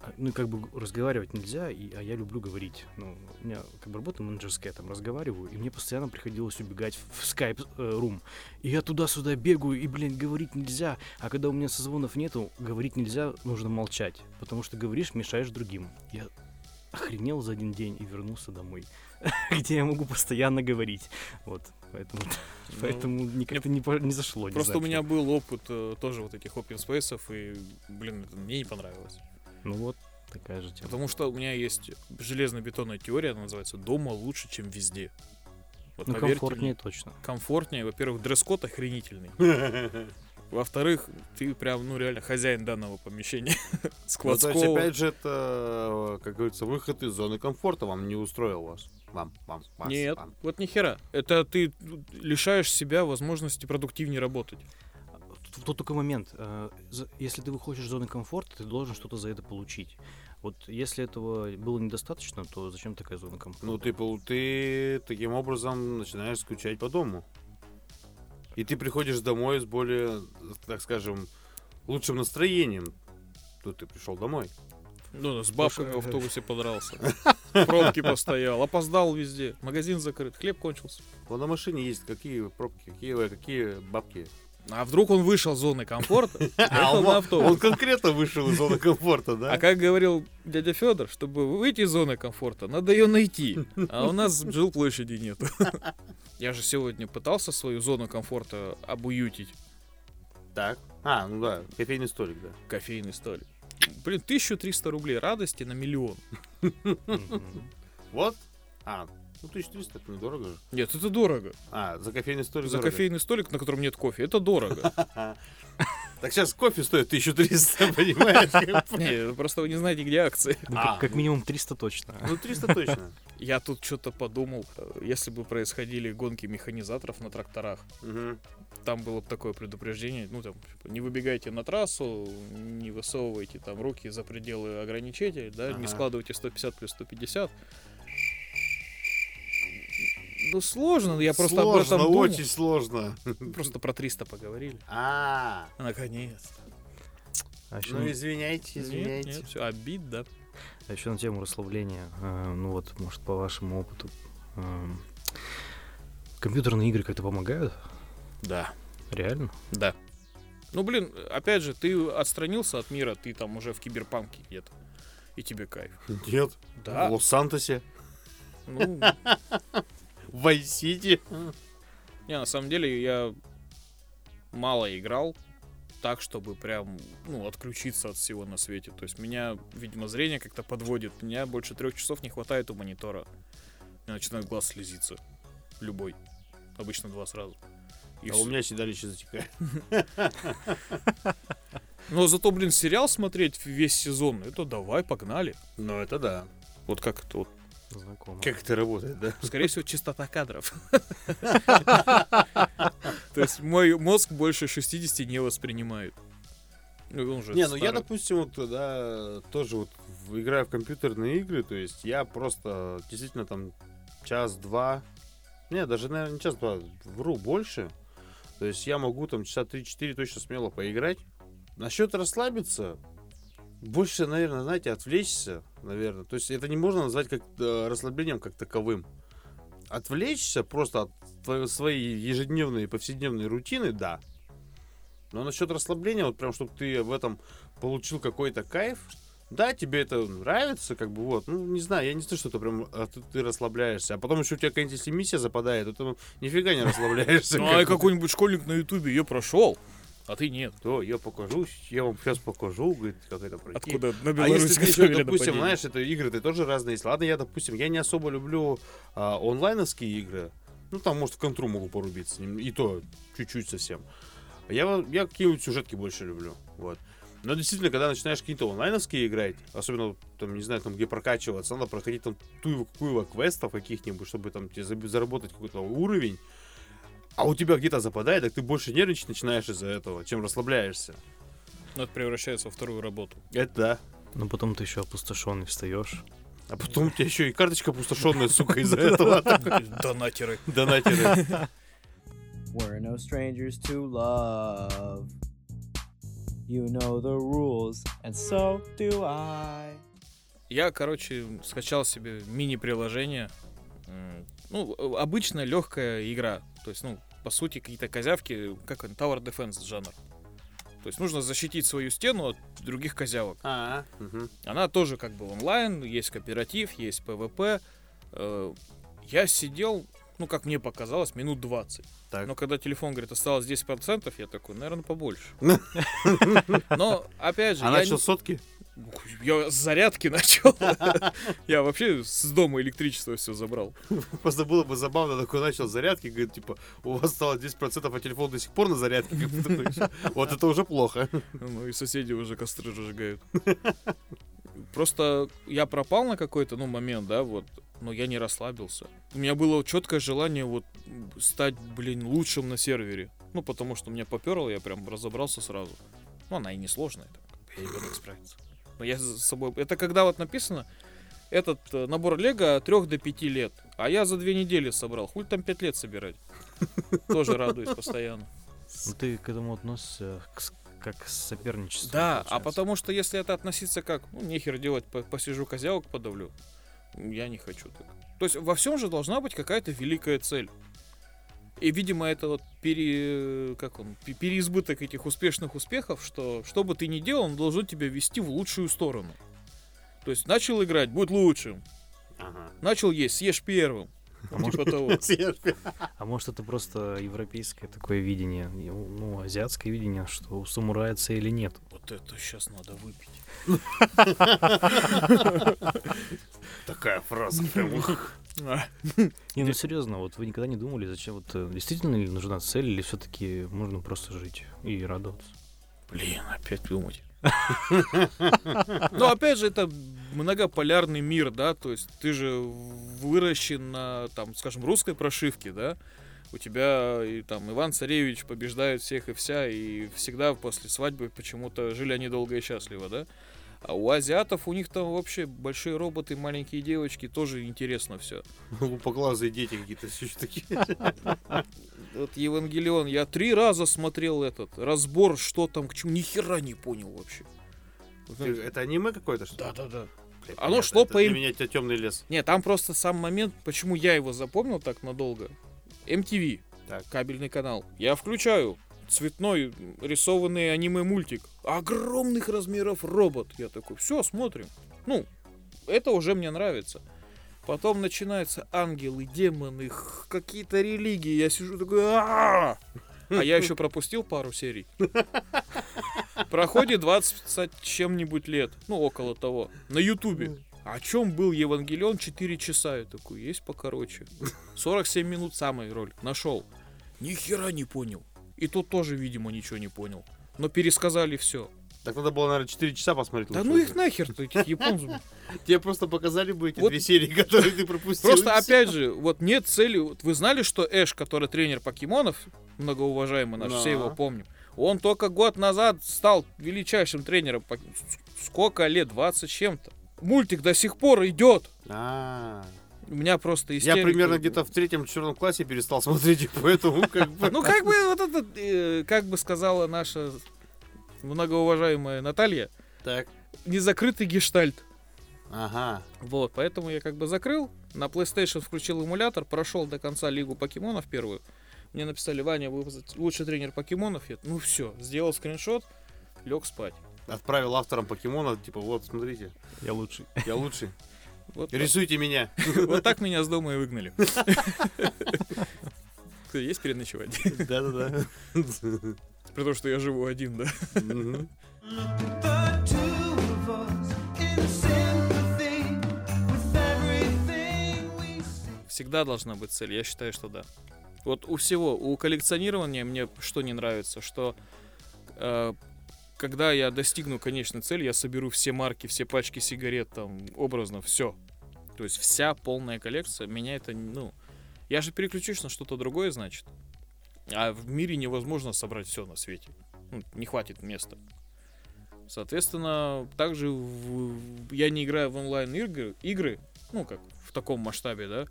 Speaker 3: а, ну, как бы разговаривать нельзя, и, а я люблю говорить. Ну, у меня как бы работа менеджерская, там разговариваю, и мне постоянно приходилось убегать в скайп рум. И я туда-сюда бегаю, и, блин, говорить нельзя. А когда у меня созвонов нету, говорить нельзя, нужно молчать. Потому что говоришь, мешаешь другим. Я охренел за один день и вернулся домой, [LAUGHS] где я могу постоянно говорить. Вот, поэтому, [LAUGHS] поэтому никак-то не, не зашло. не
Speaker 2: Ну, Просто
Speaker 3: знаю
Speaker 2: у меня был опыт э, тоже вот этих open space, и, блин, это мне не понравилось.
Speaker 3: Ну вот, такая же тема.
Speaker 2: Потому что у меня есть железно-бетонная теория, она называется «Дома лучше, чем везде». Вот
Speaker 3: Ну, комфортнее
Speaker 2: мне,
Speaker 3: точно.
Speaker 2: комфортнее. Во-первых, дресс-код охренительный. [LAUGHS] Во-вторых, ты прям, ну, реально хозяин данного помещения. [LAUGHS]
Speaker 1: Ну, то есть,
Speaker 2: Складского.
Speaker 1: опять же, это, как говорится, выход из зоны комфорта вам не устроил вас. Вам, вам, вас,
Speaker 2: Нет,
Speaker 1: вам.
Speaker 2: вот ни хера. Это ты лишаешь себя возможности продуктивнее работать.
Speaker 3: Тут, тут такой момент. э, Если ты выходишь из зоны комфорта, ты должен что-то за это получить. Вот если этого было недостаточно, то зачем такая зона комфорта?
Speaker 1: Ну, ты, ты таким образом начинаешь скучать по дому. И ты приходишь домой с более, так скажем, лучшим настроением. Тут ты пришел домой.
Speaker 2: Ну, с бабками в автобусе подрался. [LAUGHS] В пробке постоял, опоздал везде. Магазин закрыт, хлеб кончился.
Speaker 1: Он на машине ездит, какие пробки, какие, какие бабки.
Speaker 2: А вдруг он вышел из зоны комфорта, [LAUGHS]
Speaker 1: А он, конкретно вышел из зоны комфорта, да?
Speaker 2: А как говорил дядя Федор, чтобы выйти из зоны комфорта, надо ее найти. А у нас жилплощади нет. [LAUGHS] Я же сегодня пытался свою зону комфорта обуютить.
Speaker 1: Так. А, ну да, кофейный столик, да.
Speaker 2: Кофейный столик. Блин, 1300 рублей радости на миллион. [LAUGHS]
Speaker 1: Вот. А, ну 1300, это недорого же.
Speaker 2: Нет, это дорого.
Speaker 1: А, за кофейный столик
Speaker 2: За
Speaker 1: дорого.
Speaker 2: кофейный столик, на котором нет кофе, это дорого. [LAUGHS]
Speaker 1: Так сейчас кофе стоит 1300, [LAUGHS] понимаешь? [LAUGHS]
Speaker 2: Не, просто вы не знаете, где акции.
Speaker 3: Ну,
Speaker 1: А,
Speaker 3: как,
Speaker 1: ну.
Speaker 3: минимум 300 точно.
Speaker 1: Ну 300 точно.
Speaker 2: Я тут что-то подумал, если бы происходили гонки механизаторов на тракторах, там было бы такое предупреждение, ну там, типа, не выбегайте на трассу, не высовывайте там руки за пределы ограничителей, да, не складывайте 150 плюс 150. Ну, сложно, я просто об
Speaker 1: Сложно,
Speaker 2: этом думал.
Speaker 1: очень сложно. [LAUGHS]
Speaker 2: Просто про 300 поговорили.
Speaker 1: А,
Speaker 2: Наконец.
Speaker 3: А еще,
Speaker 1: ну извиняйте,
Speaker 2: Нет,
Speaker 1: извиняйте.
Speaker 2: нет, все, обид, да.
Speaker 3: а еще на тему расслабления. э, ну вот, может, по вашему опыту. эм, компьютерные игры как-то помогают?
Speaker 2: Да.
Speaker 3: Реально?
Speaker 2: Да. Ну, блин, опять же, ты отстранился от мира, ты там уже в киберпанке где-то. И тебе кайф.
Speaker 1: Нет.
Speaker 2: Да.
Speaker 1: В Лос-Сантосе,
Speaker 2: Ну,
Speaker 1: в Вайс-Сити.
Speaker 2: не, на самом деле я мало играл так, чтобы прям, ну, отключиться от всего на свете. То есть меня, видимо, зрение как-то подводит. Меня больше трех часов не хватает у монитора. и начинает глаз слезиться. Любой. Обычно два сразу. И
Speaker 1: А
Speaker 2: всё.
Speaker 1: у меня седалище затекает. [LAUGHS]
Speaker 2: Но зато, блин, сериал смотреть весь сезон, это давай, погнали.
Speaker 1: Ну, это да.
Speaker 2: Вот как это вот.
Speaker 3: Знакомо.
Speaker 1: Как это работает, да?
Speaker 2: Скорее всего, частота кадров. [LAUGHS] То есть мой мозг больше 60 не воспринимает. Ну,
Speaker 1: Не, ну я, допустим, вот да, тоже вот играю в компьютерные игры, то есть я просто действительно там час-два, не, даже, наверное, не час-два, вру, больше. То есть я могу там часа 3-4 точно смело поиграть. Насчет расслабиться, больше, наверное, знаете, отвлечься, наверное. То есть это не можно назвать как э, расслаблением как таковым. Отвлечься просто от твоей, своей ежедневной повседневной рутины, да. Но насчет расслабления, вот прям, чтобы ты в этом получил какой-то кайф, да, тебе это нравится, как бы вот, ну, не знаю, я не знаю, что это прям, а ты, ты расслабляешься, а потом еще у тебя какая-нибудь миссия западает, то ты ну, нифига не расслабляешься. [LAUGHS]
Speaker 2: Ну, а какой-нибудь школьник на ютубе ее прошел, а ты нет.
Speaker 1: То, я покажу, я вам сейчас покажу, говорит, как это пройти.
Speaker 2: Откуда на
Speaker 1: А
Speaker 2: Беларусь
Speaker 1: если ты еще, допустим,
Speaker 2: нападение?
Speaker 1: знаешь, это игры-то тоже разные есть. Ладно, я, допустим, я не особо люблю а, онлайновские игры. Ну, там, может, в контру могу порубиться. И то чуть-чуть совсем. Я, я какие-нибудь сюжетки больше люблю. Вот. Но действительно, когда начинаешь какие-то онлайновские играть, особенно, там, не знаю, там, где прокачиваться, надо проходить там ту квестов каких-нибудь, чтобы там тебе заработать какой-то уровень. А у тебя где-то западает, так ты больше нервничать начинаешь из-за этого, чем расслабляешься.
Speaker 2: Ну, это превращается во вторую работу.
Speaker 1: Это да.
Speaker 3: Ну потом ты еще опустошенный встаешь.
Speaker 1: А потом у тебя еще и карточка опустошенная, сука, из-за этого. [LAUGHS]
Speaker 2: Донатеры.
Speaker 1: Донатеры. [LAUGHS]
Speaker 7: We're no strangers to love. You know the rules, and so do I.
Speaker 2: Я, короче, скачал себе мини-приложение. Ну, обычная легкая игра. То есть, ну, по сути, какие-то козявки, как он, Tower Defense жанр. То есть нужно защитить свою стену от других козявок.
Speaker 1: А, мгм.
Speaker 2: Она тоже как бы онлайн, есть кооператив, есть PvP. Э, Я сидел, ну, как мне показалось, минут 20.
Speaker 1: Так.
Speaker 2: Но когда телефон говорит, осталось 10%, я такой, наверное, побольше. [LAUGHS] Но, опять же,
Speaker 1: А начал сотки?
Speaker 2: Я с зарядки [LAUGHS] начал. Я вообще с дома электричество все забрал.
Speaker 1: Просто было бы забавно, такой начал зарядки, говорит, типа, у вас стало 10%, а телефон до сих пор на зарядке. Вот это уже плохо.
Speaker 2: Ну и соседи уже костры разжигают. Просто я пропал на какой-то, ну, момент, да, вот, но я не расслабился. У меня было четкое желание вот стать, блин, лучшим на сервере. Ну, потому что меня поперло, я прям разобрался сразу. Ну, она и не сложная, так, я не буду справиться. Но я за собой... Это когда вот написано, этот э, набор лего от 3 до 5 лет, а я за две недели собрал. Хуй там 5 лет собирать. [LAUGHS] Тоже радуюсь постоянно.
Speaker 3: Ну ты к этому относишься с- как к соперничеству.
Speaker 2: Да, а
Speaker 3: получается.
Speaker 2: потому что если это относиться как, ну, нехер делать, по- посижу козявок подавлю, я не хочу так. То есть во всем же должна быть какая-то великая цель. И, видимо, это вот пере... как он, пе- переизбыток этих успешных успехов, что что бы ты ни делал, он должен тебя вести в лучшую сторону. То есть начал играть, будь лучшим.
Speaker 1: Ага.
Speaker 2: Начал есть, съешь первым.
Speaker 3: А
Speaker 2: Ну, типа того. [LAUGHS]
Speaker 3: А может это просто европейское такое видение, и, ну, азиатское видение, что у самурая цели нет.
Speaker 2: Вот это сейчас надо выпить. [LAUGHS]
Speaker 1: Такая фраза прям.
Speaker 3: Не, ну серьезно, вот вы никогда не думали, зачем вот э, действительно ли нужна цель, или все-таки можно просто жить и радоваться?
Speaker 2: Блин, опять думать. Ну, опять же, это многополярный мир, да, то есть ты же выращен на, там, скажем, русской прошивке, да, у тебя и, там Иван Царевич побеждает всех и вся, и всегда после свадьбы почему-то жили они долго и счастливо, да. А у азиатов у них там вообще большие роботы, маленькие девочки, тоже интересно все. [LAUGHS]
Speaker 1: Лупоглазые дети какие-то все такие. [LAUGHS]
Speaker 2: Вот Евангелион, я три раза смотрел этот разбор, что там, к чему, ни хера не понял вообще.
Speaker 1: Это аниме какое-то, что ли?
Speaker 2: Да, да, да. Оно шло по
Speaker 1: Для
Speaker 2: им-
Speaker 1: меня темный лес.
Speaker 2: Не, там просто сам момент, почему я его запомнил так надолго. MTV,
Speaker 1: Так.
Speaker 2: кабельный канал. Я включаю цветной рисованный аниме-мультик. Огромных размеров робот. Я такой, все, смотрим. Ну, это уже мне нравится. Потом начинаются ангелы, демоны, какие-то религии. Я сижу такой, а А я еще пропустил пару серий. Проходит 20 с чем-нибудь лет, ну около того, на Ютубе. о чем был Евангелион 4 часа? Я такой, есть покороче. 47 минут самый ролик. Нашел. Ни хера не понял. И тут тоже, видимо, ничего не понял. Но пересказали все.
Speaker 1: Так надо было, наверное, 4 часа посмотреть.
Speaker 2: Да ну их нахер, этих японцев. [LAUGHS]
Speaker 1: Тебе просто показали бы эти
Speaker 2: Вот-
Speaker 1: две серии, которые ты пропустил.
Speaker 2: Просто, опять же, вот нет цели. Вот Вы знали, что Эш, который тренер покемонов, многоуважаемый наш,
Speaker 1: Да.
Speaker 2: все его помним, он только год назад стал величайшим тренером. Сколько лет? 20 с чем-то. Мультик до сих пор идет.
Speaker 1: А,
Speaker 2: У меня просто
Speaker 1: Я
Speaker 2: истерика.
Speaker 1: примерно где-то в третьем-четвертом классе перестал смотреть их, поэтому как бы... [LAUGHS]
Speaker 2: Ну, как бы вот это, э, как бы сказала наша многоуважаемая Наталья,
Speaker 1: Так.
Speaker 2: незакрытый гештальт.
Speaker 1: Ага.
Speaker 2: Вот, поэтому я как бы закрыл, на PlayStation включил эмулятор, прошел до конца Лигу покемонов первую. Мне написали, Ваня, вы лучший тренер покемонов. Я, ну все, сделал скриншот, лег спать.
Speaker 1: Отправил авторам покемона, типа, вот, смотрите,
Speaker 3: Я лучший.
Speaker 1: я лучший. [LAUGHS]
Speaker 2: Вот, так-
Speaker 1: Рисуйте меня. [LAUGHS]
Speaker 2: вот так меня с дома и выгнали. [LAUGHS] Есть переночевать? [LAUGHS]
Speaker 1: Да-да-да.
Speaker 2: При том, что я живу один, да? Всегда должна быть цель, я считаю, что да. Вот у всего, у коллекционирования мне что не нравится, что э, когда я достигну конечной цели, я соберу все марки, все пачки сигарет, там, образно, все. То есть вся полная коллекция, меня это, ну... Я же переключусь на что-то другое, значит. А в мире невозможно собрать все на свете. Ну, не хватит места. Соответственно, также в- я не играю в онлайн игры, игры, ну как в таком масштабе, да,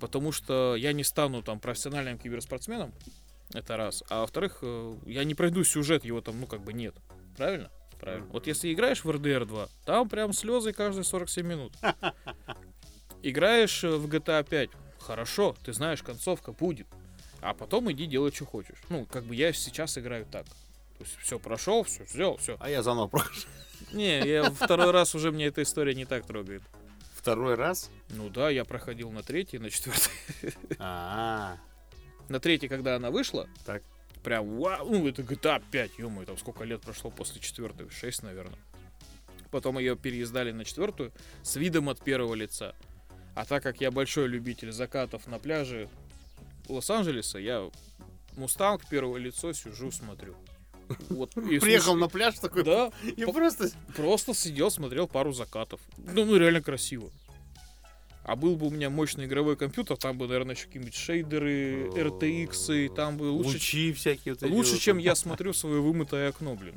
Speaker 2: потому что я не стану там профессиональным киберспортсменом, это раз, а во-вторых, э, я не пройду сюжет, его там, ну как бы нет, правильно? Правильно. Вот если играешь в RDR 2, там прям слезы каждые 47 минут. [LAUGHS] Играешь э, в GTA 5, хорошо, ты знаешь, концовка будет, а потом иди делай, что хочешь. Ну, как бы я сейчас играю так. То есть все прошел, все сделал, все.
Speaker 1: А я заново прохожу. [LAUGHS]
Speaker 2: Не, я второй раз уже мне эта история не так трогает.
Speaker 1: Второй раз?
Speaker 2: Ну да, я проходил на третий, на четвертый.
Speaker 1: А,
Speaker 2: На третий, когда она вышла,
Speaker 1: Так.
Speaker 2: Прям вау, ну это GTA 5, ё там сколько лет прошло после четвертой, 6, наверное. Потом ее переиздали на четвертую с видом от первого лица. А так как я большой любитель закатов на пляже Лос-Анджелеса, я Мустанг первое лицо сижу, смотрю. Вот, и
Speaker 1: приехал
Speaker 2: слушай-
Speaker 1: на пляж такой,
Speaker 2: Да,
Speaker 1: и
Speaker 2: по-
Speaker 1: просто...
Speaker 2: Просто сидел, смотрел пару закатов. Ну, ну реально красиво. А был бы у меня мощный игровой компьютер, там бы, наверное, еще какие-нибудь шейдеры, RTX, и там бы лучше,
Speaker 1: Лучи всякие вот
Speaker 2: лучше
Speaker 1: вот
Speaker 2: чем я смотрю свое вымытое окно, блин.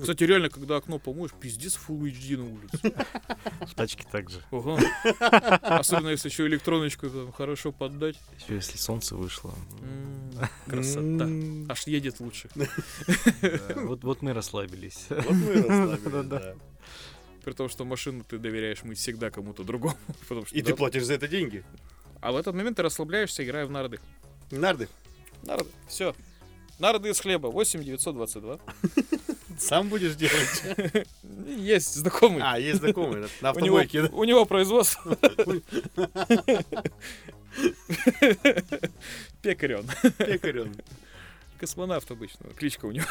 Speaker 2: Кстати, реально, когда окно помоешь, пиздец Full HD на улице.
Speaker 3: В тачке также.
Speaker 2: Ага. Особенно, если еще электроночку там хорошо поддать.
Speaker 3: Еще если солнце вышло.
Speaker 2: Красота. Аж едет лучше.
Speaker 3: Вот, вот мы расслабились.
Speaker 1: Вот мы расслабились.
Speaker 2: При том, что машину ты доверяешь мыть всегда кому-то другому. [LAUGHS] Потому что,
Speaker 1: И ты
Speaker 2: да.
Speaker 1: платишь за это деньги.
Speaker 2: А в этот момент ты расслабляешься, играя в нарды.
Speaker 1: Нарды.
Speaker 2: Нарды. Все. Нарды из хлеба. 8 922. [LAUGHS]
Speaker 1: Сам будешь делать. [LAUGHS]
Speaker 2: Есть знакомый.
Speaker 1: А, есть знакомый, на автомойке,
Speaker 2: у него производство. Пекарь он. Космонавт обычно. Кличка у него.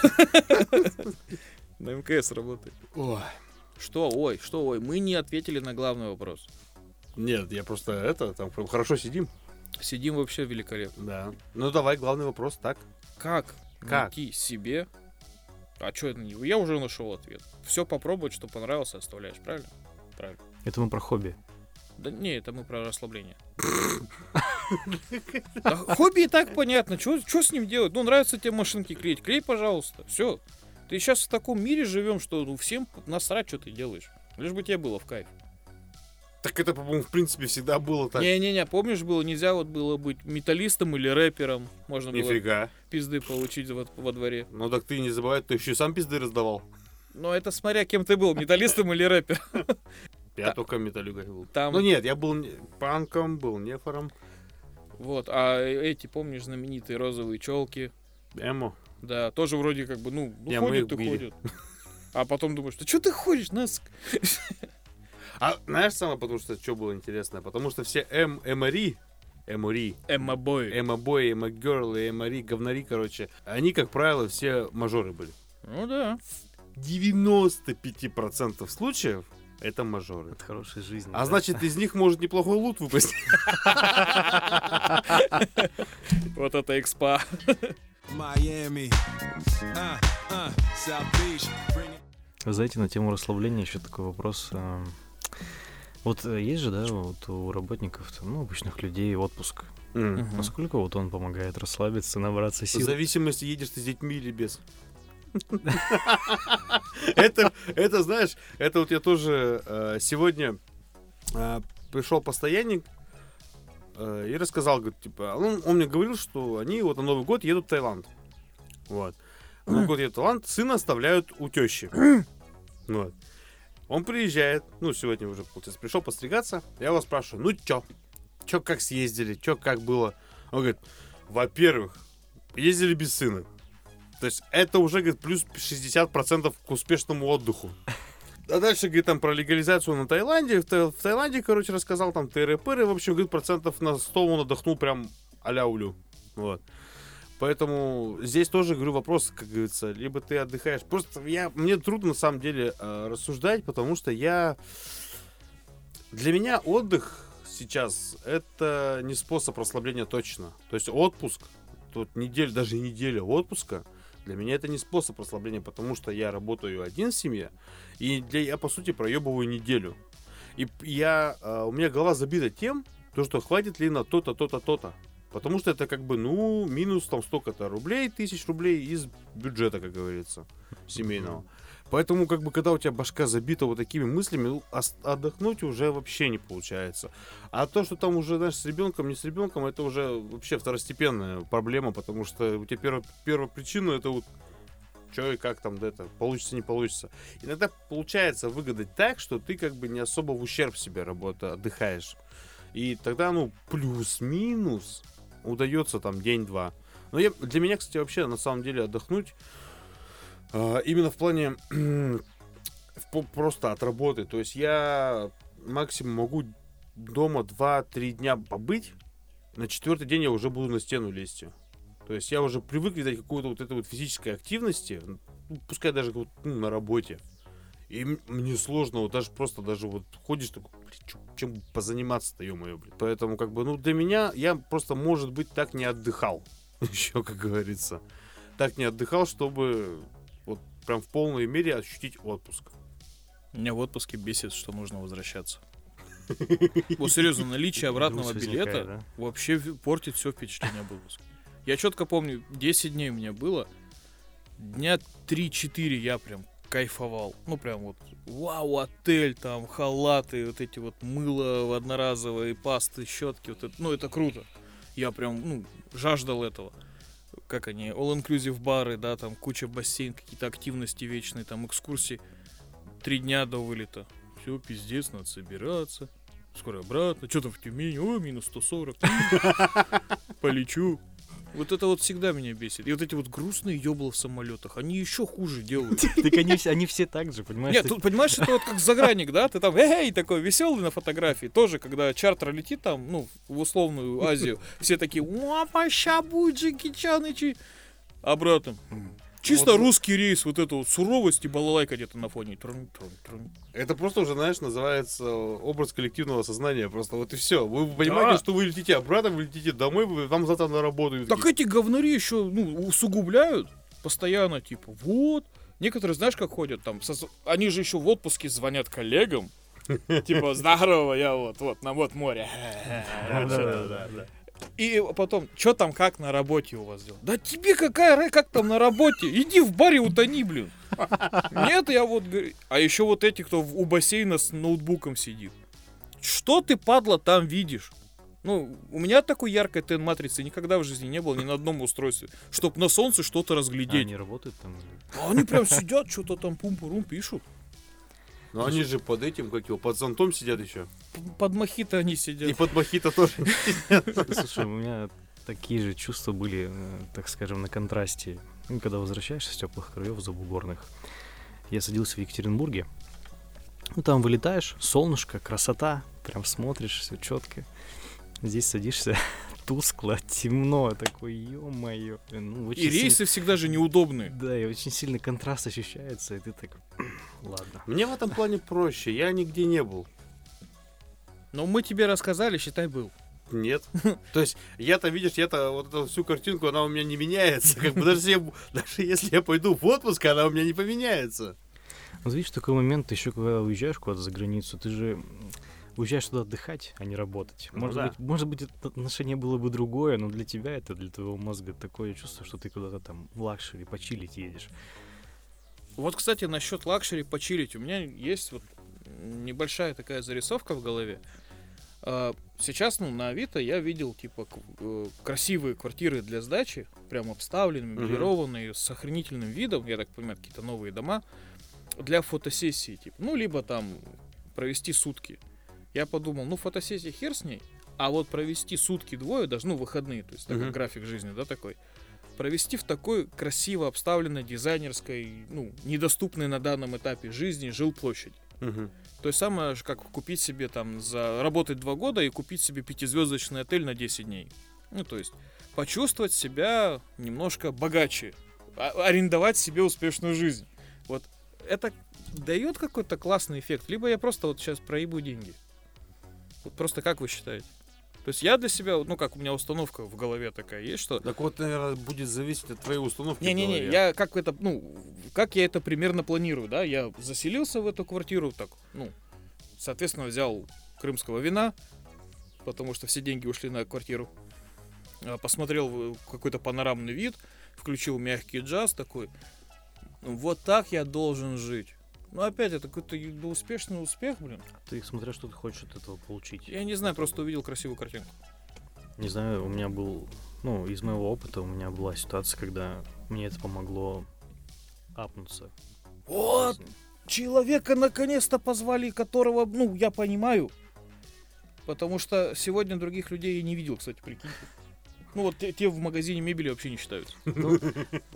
Speaker 2: На МКС работает.
Speaker 1: Ой.
Speaker 2: Что, ой, что, ой, мы не ответили на главный вопрос.
Speaker 1: Нет, я просто это, там прям хорошо сидим.
Speaker 2: Сидим вообще великолепно.
Speaker 1: Да. Ну давай, главный вопрос, так.
Speaker 2: Как,
Speaker 1: Как?
Speaker 2: найти себе... А что это не... Я уже нашел ответ. Все попробовать, что понравилось, оставляешь, правильно? Правильно.
Speaker 3: Это мы про хобби.
Speaker 2: Да не, это мы про расслабление. [LAUGHS] Хобби и так понятно. Что с ним делать? Ну, нравится тебе машинки клеить. Клей, пожалуйста. Все. Ты сейчас в таком мире живем, что ну, всем насрать, что ты делаешь. Лишь бы тебе было в кайф.
Speaker 1: Так это, по-моему, в принципе, всегда было так.
Speaker 2: Не-не-не, помнишь, было нельзя вот было быть металлистом или рэпером. Можно было
Speaker 1: Нифига.
Speaker 2: пизды получить во, во дворе.
Speaker 1: Ну так ты не забывай, ты еще и сам пизды раздавал.
Speaker 2: Но это смотря кем ты был, металлистом или рэпером.
Speaker 1: Я только металлюгой был.
Speaker 2: Там-
Speaker 1: Ну нет, я был панком, был нефором.
Speaker 2: Вот, а эти, помнишь, знаменитые розовые челки?
Speaker 1: Эмо.
Speaker 2: Да, тоже вроде как бы, ну, ну ходят
Speaker 1: их
Speaker 2: и ходят. А потом думаешь, да что ты ходишь, нас?
Speaker 1: А знаешь самое, потому что что было интересно? Потому что все М, Эмори, Эмори,
Speaker 2: Эмма Бой.
Speaker 1: Эмо-бой, эмо-герл и эмори, говнари, короче, они, как правило, все мажоры были.
Speaker 2: Ну да.
Speaker 1: 95% случаев Это мажоры.
Speaker 3: От хорошей жизни.
Speaker 1: А
Speaker 3: да.
Speaker 1: значит, из них может неплохой лут выпасть. [LAUGHS]
Speaker 2: Вот это экспа.
Speaker 5: Miami. Uh, uh, South Beach. Bring it.
Speaker 3: Вы знаете, на тему расслабления еще такой вопрос. а, Вот э, есть же, да, вот у работников, ну, обычных людей отпуск.
Speaker 1: М.
Speaker 3: Насколько вот он помогает расслабиться, набраться
Speaker 1: В
Speaker 3: сил?
Speaker 1: зависимости, едешь ты с детьми или без. [LAUGHS] Это, это, знаешь, это вот я тоже э, сегодня э, пришел постоянник и рассказал, говорит, типа, он, он мне говорил, что они вот на Новый год едут в Таиланд. Вот. На Новый год едут в Таиланд, сына оставляют у тещи. [CLEARS THROAT] Вот. Он приезжает, ну, сегодня уже, получается, пришел постригаться. Я его спрашиваю, ну, чё? Чё, как съездили? Чё, как было? Он говорит, во-первых, ездили без сына. То есть это уже, говорит, плюс 60% к успешному отдыху. [LAUGHS] А дальше, говорит, там про легализацию на Таиланде. В, Та- в Таиланде, короче, рассказал там тыры-пыры. В общем, говорит, процентов на 100 он отдохнул прям а-ля улю. Вот. Поэтому здесь тоже, говорю, вопрос, как говорится, либо ты отдыхаешь. Просто я, мне трудно, на самом деле, э, рассуждать, потому что я... Для меня отдых сейчас это не способ расслабления точно. То есть отпуск, тут неделя, даже неделя отпуска, для меня это не способ расслабления, потому что я работаю один в семье, и для, я, по сути, проебываю неделю. И я, э, у меня голова забита тем, то, что хватит ли на то-то, то-то, то-то. Потому что это как бы, ну, минус там столько-то рублей, тысяч рублей из бюджета, как говорится, семейного. Поэтому, как бы, когда у тебя башка забита вот такими мыслями, ну, отдохнуть уже вообще не получается. А то, что там уже, знаешь, с ребенком, не с ребенком, это уже вообще второстепенная проблема, потому что у тебя первая, первая причина это вот что и как там да, это получится, не получится. Иногда получается выгадать так, что ты как бы не особо в ущерб себе работа отдыхаешь. И тогда, ну, плюс-минус удается там день-два. Но я, для меня, кстати, вообще на самом деле отдохнуть именно в плане [CLEARS THROAT] просто от работы. То есть я максимум могу дома 2-3 дня побыть, на четвертый день я уже буду на стену лезть. То есть я уже привык видать какой-то вот этой вот физической активности, ну, пускай даже вот, ну, на работе. И мне сложно, вот даже просто даже вот ходишь такой, «Блин, чем позаниматься-то, ё-моё, блин. Поэтому как бы, ну, для меня, я просто, может быть, так не отдыхал. [LAUGHS] Еще, как говорится. Так не отдыхал, чтобы прям в полной мере ощутить отпуск.
Speaker 2: Меня в отпуске бесит, что нужно возвращаться. [LAUGHS] Вот серьезно, наличие обратного билета вообще портит все впечатление об отпуске. Я четко помню, 10 дней у меня было. Дня 3-4 я прям кайфовал. Ну, прям вот, вау, отель, там, халаты, вот эти вот мыло одноразовые, пасты, щетки. Вот это, ну, это круто. Я прям, ну, жаждал этого. Как они, all-inclusive бары, да, там куча бассейн, какие-то активности вечные, там, экскурсии. Три дня до вылета. Все, пиздец, надо собираться. Скоро обратно. Что там в Тюмени? О, минус 140. Полечу. Вот это вот всегда меня бесит. И вот эти вот грустные ёбла в самолетах, они еще хуже делают. [LAUGHS]
Speaker 3: Так они, все- они все так же, понимаешь?
Speaker 2: Нет, тут, понимаешь, это вот как заграник, да? Ты там, эй, такой веселый на фотографии. Тоже, когда чартер летит там, ну, в условную Азию, все такие, уапа, ща будет Джеки Чанычи. Обратно. Чисто русский рейс, вот это вот суровость и балалайка где-то на фоне. Трун, трун, трун.
Speaker 1: Это просто уже, знаешь, называется образ коллективного сознания. Просто вот и все. Вы понимаете,
Speaker 2: Да.
Speaker 1: что вы летите обратно, вы летите домой, вы, вам завтра на работу.
Speaker 2: Так эти говнари еще, ну, усугубляют постоянно, типа, вот. Некоторые, знаешь, как ходят там, со- они же еще в отпуске звонят коллегам. [LAUGHS] Типа, здорово, я вот, вот, на вот море. И потом, что там, как на работе у вас дела? Да тебе какая разница, как там на работе? Иди в баре утони, блин. Нет, я вот говорю. А еще вот эти, кто у бассейна с ноутбуком сидит. Что ты, падла, там видишь? Ну, у меня такой яркой тен-матрицы никогда в жизни не было ни на одном устройстве, чтоб на солнце что-то
Speaker 3: А,
Speaker 2: разглядеть.
Speaker 3: они работают там?
Speaker 2: А они прям сидят, что-то там пум-пурум пишут.
Speaker 1: Ну они же под этим, как его, под зонтом сидят еще.
Speaker 2: Под мохито они
Speaker 1: И
Speaker 2: сидят.
Speaker 1: под мохито тоже.
Speaker 3: Слушай, у меня такие же чувства были, э, так скажем, на контрасте. Ну, Когда возвращаешься с теплых краев забугорных. Я садился в Екатеринбурге. Ну, там вылетаешь, солнышко, красота, прям смотришь, все четко. Здесь садишься, тускло, [LAUGHS] темно, такой, ё-моё. Ну,
Speaker 2: И
Speaker 3: сильно-
Speaker 2: рейсы всегда же неудобные.
Speaker 3: Да, и очень сильный контраст ощущается, и ты так, [CLEARS THROAT] ладно.
Speaker 1: Мне в этом плане проще, я нигде не был.
Speaker 2: Но мы тебе рассказали, считай, был.
Speaker 1: Нет. [LAUGHS] То есть, я-то, видишь, я-то вот эту всю картинку, она у меня не меняется. Как бы даже, если я, [LAUGHS] даже если я пойду в отпуск, она у меня не поменяется.
Speaker 3: Вот видишь, такой момент, еще когда уезжаешь куда-то за границу, ты же уезжаешь туда отдыхать, а не работать.
Speaker 1: Ну
Speaker 3: может,
Speaker 1: да.
Speaker 3: быть, может быть, это отношение было бы другое, но для тебя это, для твоего мозга такое чувство, что ты куда-то там в luxury почилить едешь.
Speaker 2: Вот, кстати, насчет luxury почилить. У меня есть вот небольшая такая зарисовка в голове. А, Сейчас, ну, на Авито я видел, типа, э, красивые квартиры для сдачи, прям обставленные,
Speaker 1: Мгм.
Speaker 2: мебелированные, с охренительным видом, я так понимаю, какие-то новые дома, для фотосессии, типа, ну, либо там провести сутки. Я подумал, ну, фотосессия хер с ней, а вот провести сутки двое, даже, ну, выходные, то есть такой
Speaker 1: Мгм.
Speaker 2: график жизни, да, такой, провести в такой красиво обставленной дизайнерской, ну, недоступной на данном этапе жизни жилплощади. То есть самое, ж, как купить себе там, за работать два года и купить себе пятизвездочный отель на 10 дней. Ну, то есть почувствовать себя немножко богаче, а- арендовать себе успешную жизнь. Вот это дает какой-то классный эффект, либо я просто вот сейчас проебу деньги. Вот просто как вы считаете? То есть я для себя, ну как у меня установка в голове такая есть, что
Speaker 1: Так вот, наверное, будет зависеть от твоей установки.
Speaker 2: не-не-не, я как это, ну, как я это примерно планирую, да? Я заселился в эту квартиру, так, ну, соответственно, взял крымского вина, потому что все деньги ушли на квартиру. А, Посмотрел какой-то панорамный вид, включил мягкий джаз такой. Ну, вот так я должен жить. Ну, опять, это какой-то ну, успешный успех, блин.
Speaker 3: Ты смотря, что ты хочешь от этого получить.
Speaker 2: Я не знаю, просто увидел красивую картинку.
Speaker 3: Не знаю, у меня был, ну, из моего опыта у меня была ситуация, когда мне это помогло апнуться.
Speaker 2: Вот! человека наконец-то позвали, которого, ну, я понимаю. Потому что сегодня других людей я не видел, кстати, прикиньте. Ну вот те, те в магазине мебели вообще не считаются.
Speaker 3: Ну,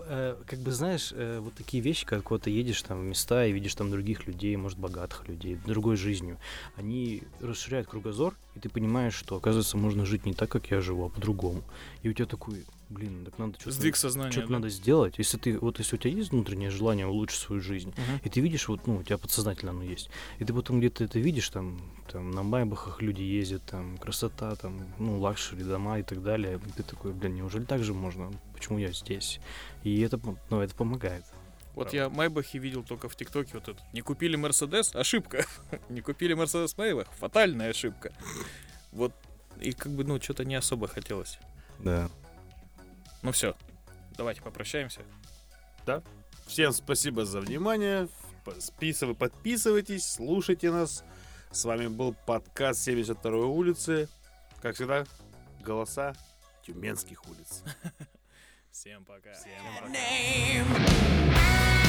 Speaker 3: э, как бы знаешь, э, вот такие вещи, как куда-то едешь там в места и видишь там других людей, может, богатых людей, другой жизнью, они расширяют кругозор, и ты понимаешь, что, оказывается, можно жить не так, как я живу, а по-другому. И у тебя такой, блин, так надо что-то...
Speaker 2: Сдвиг сознания.
Speaker 3: Что-то
Speaker 2: да?
Speaker 3: надо сделать. Если ты, вот если у тебя есть внутреннее желание улучшить свою жизнь,
Speaker 2: Мгм.
Speaker 3: и ты видишь, вот, ну, у тебя подсознательно оно есть. И ты потом где-то это видишь, там, там на майбахах люди ездят, там, красота, там, ну, luxury, дома и так далее. И ты такой, блин, неужели так же можно? Почему я здесь? И это, ну, это помогает.
Speaker 2: Вот я Майбахи видел только в ТикТоке вот это. Не купили Мерседес? Ошибка. [LAUGHS] Не купили Мерседес Майбах? Фатальная ошибка. Вот. И как бы, ну, что-то не особо хотелось.
Speaker 3: Да.
Speaker 2: Ну все. Давайте попрощаемся.
Speaker 1: Всем спасибо за внимание. Списывай, подписывайтесь, слушайте нас. С вами был подкаст 72 улицы. Как всегда, голоса тюменских улиц. [LAUGHS]
Speaker 2: Всем пока.
Speaker 8: name.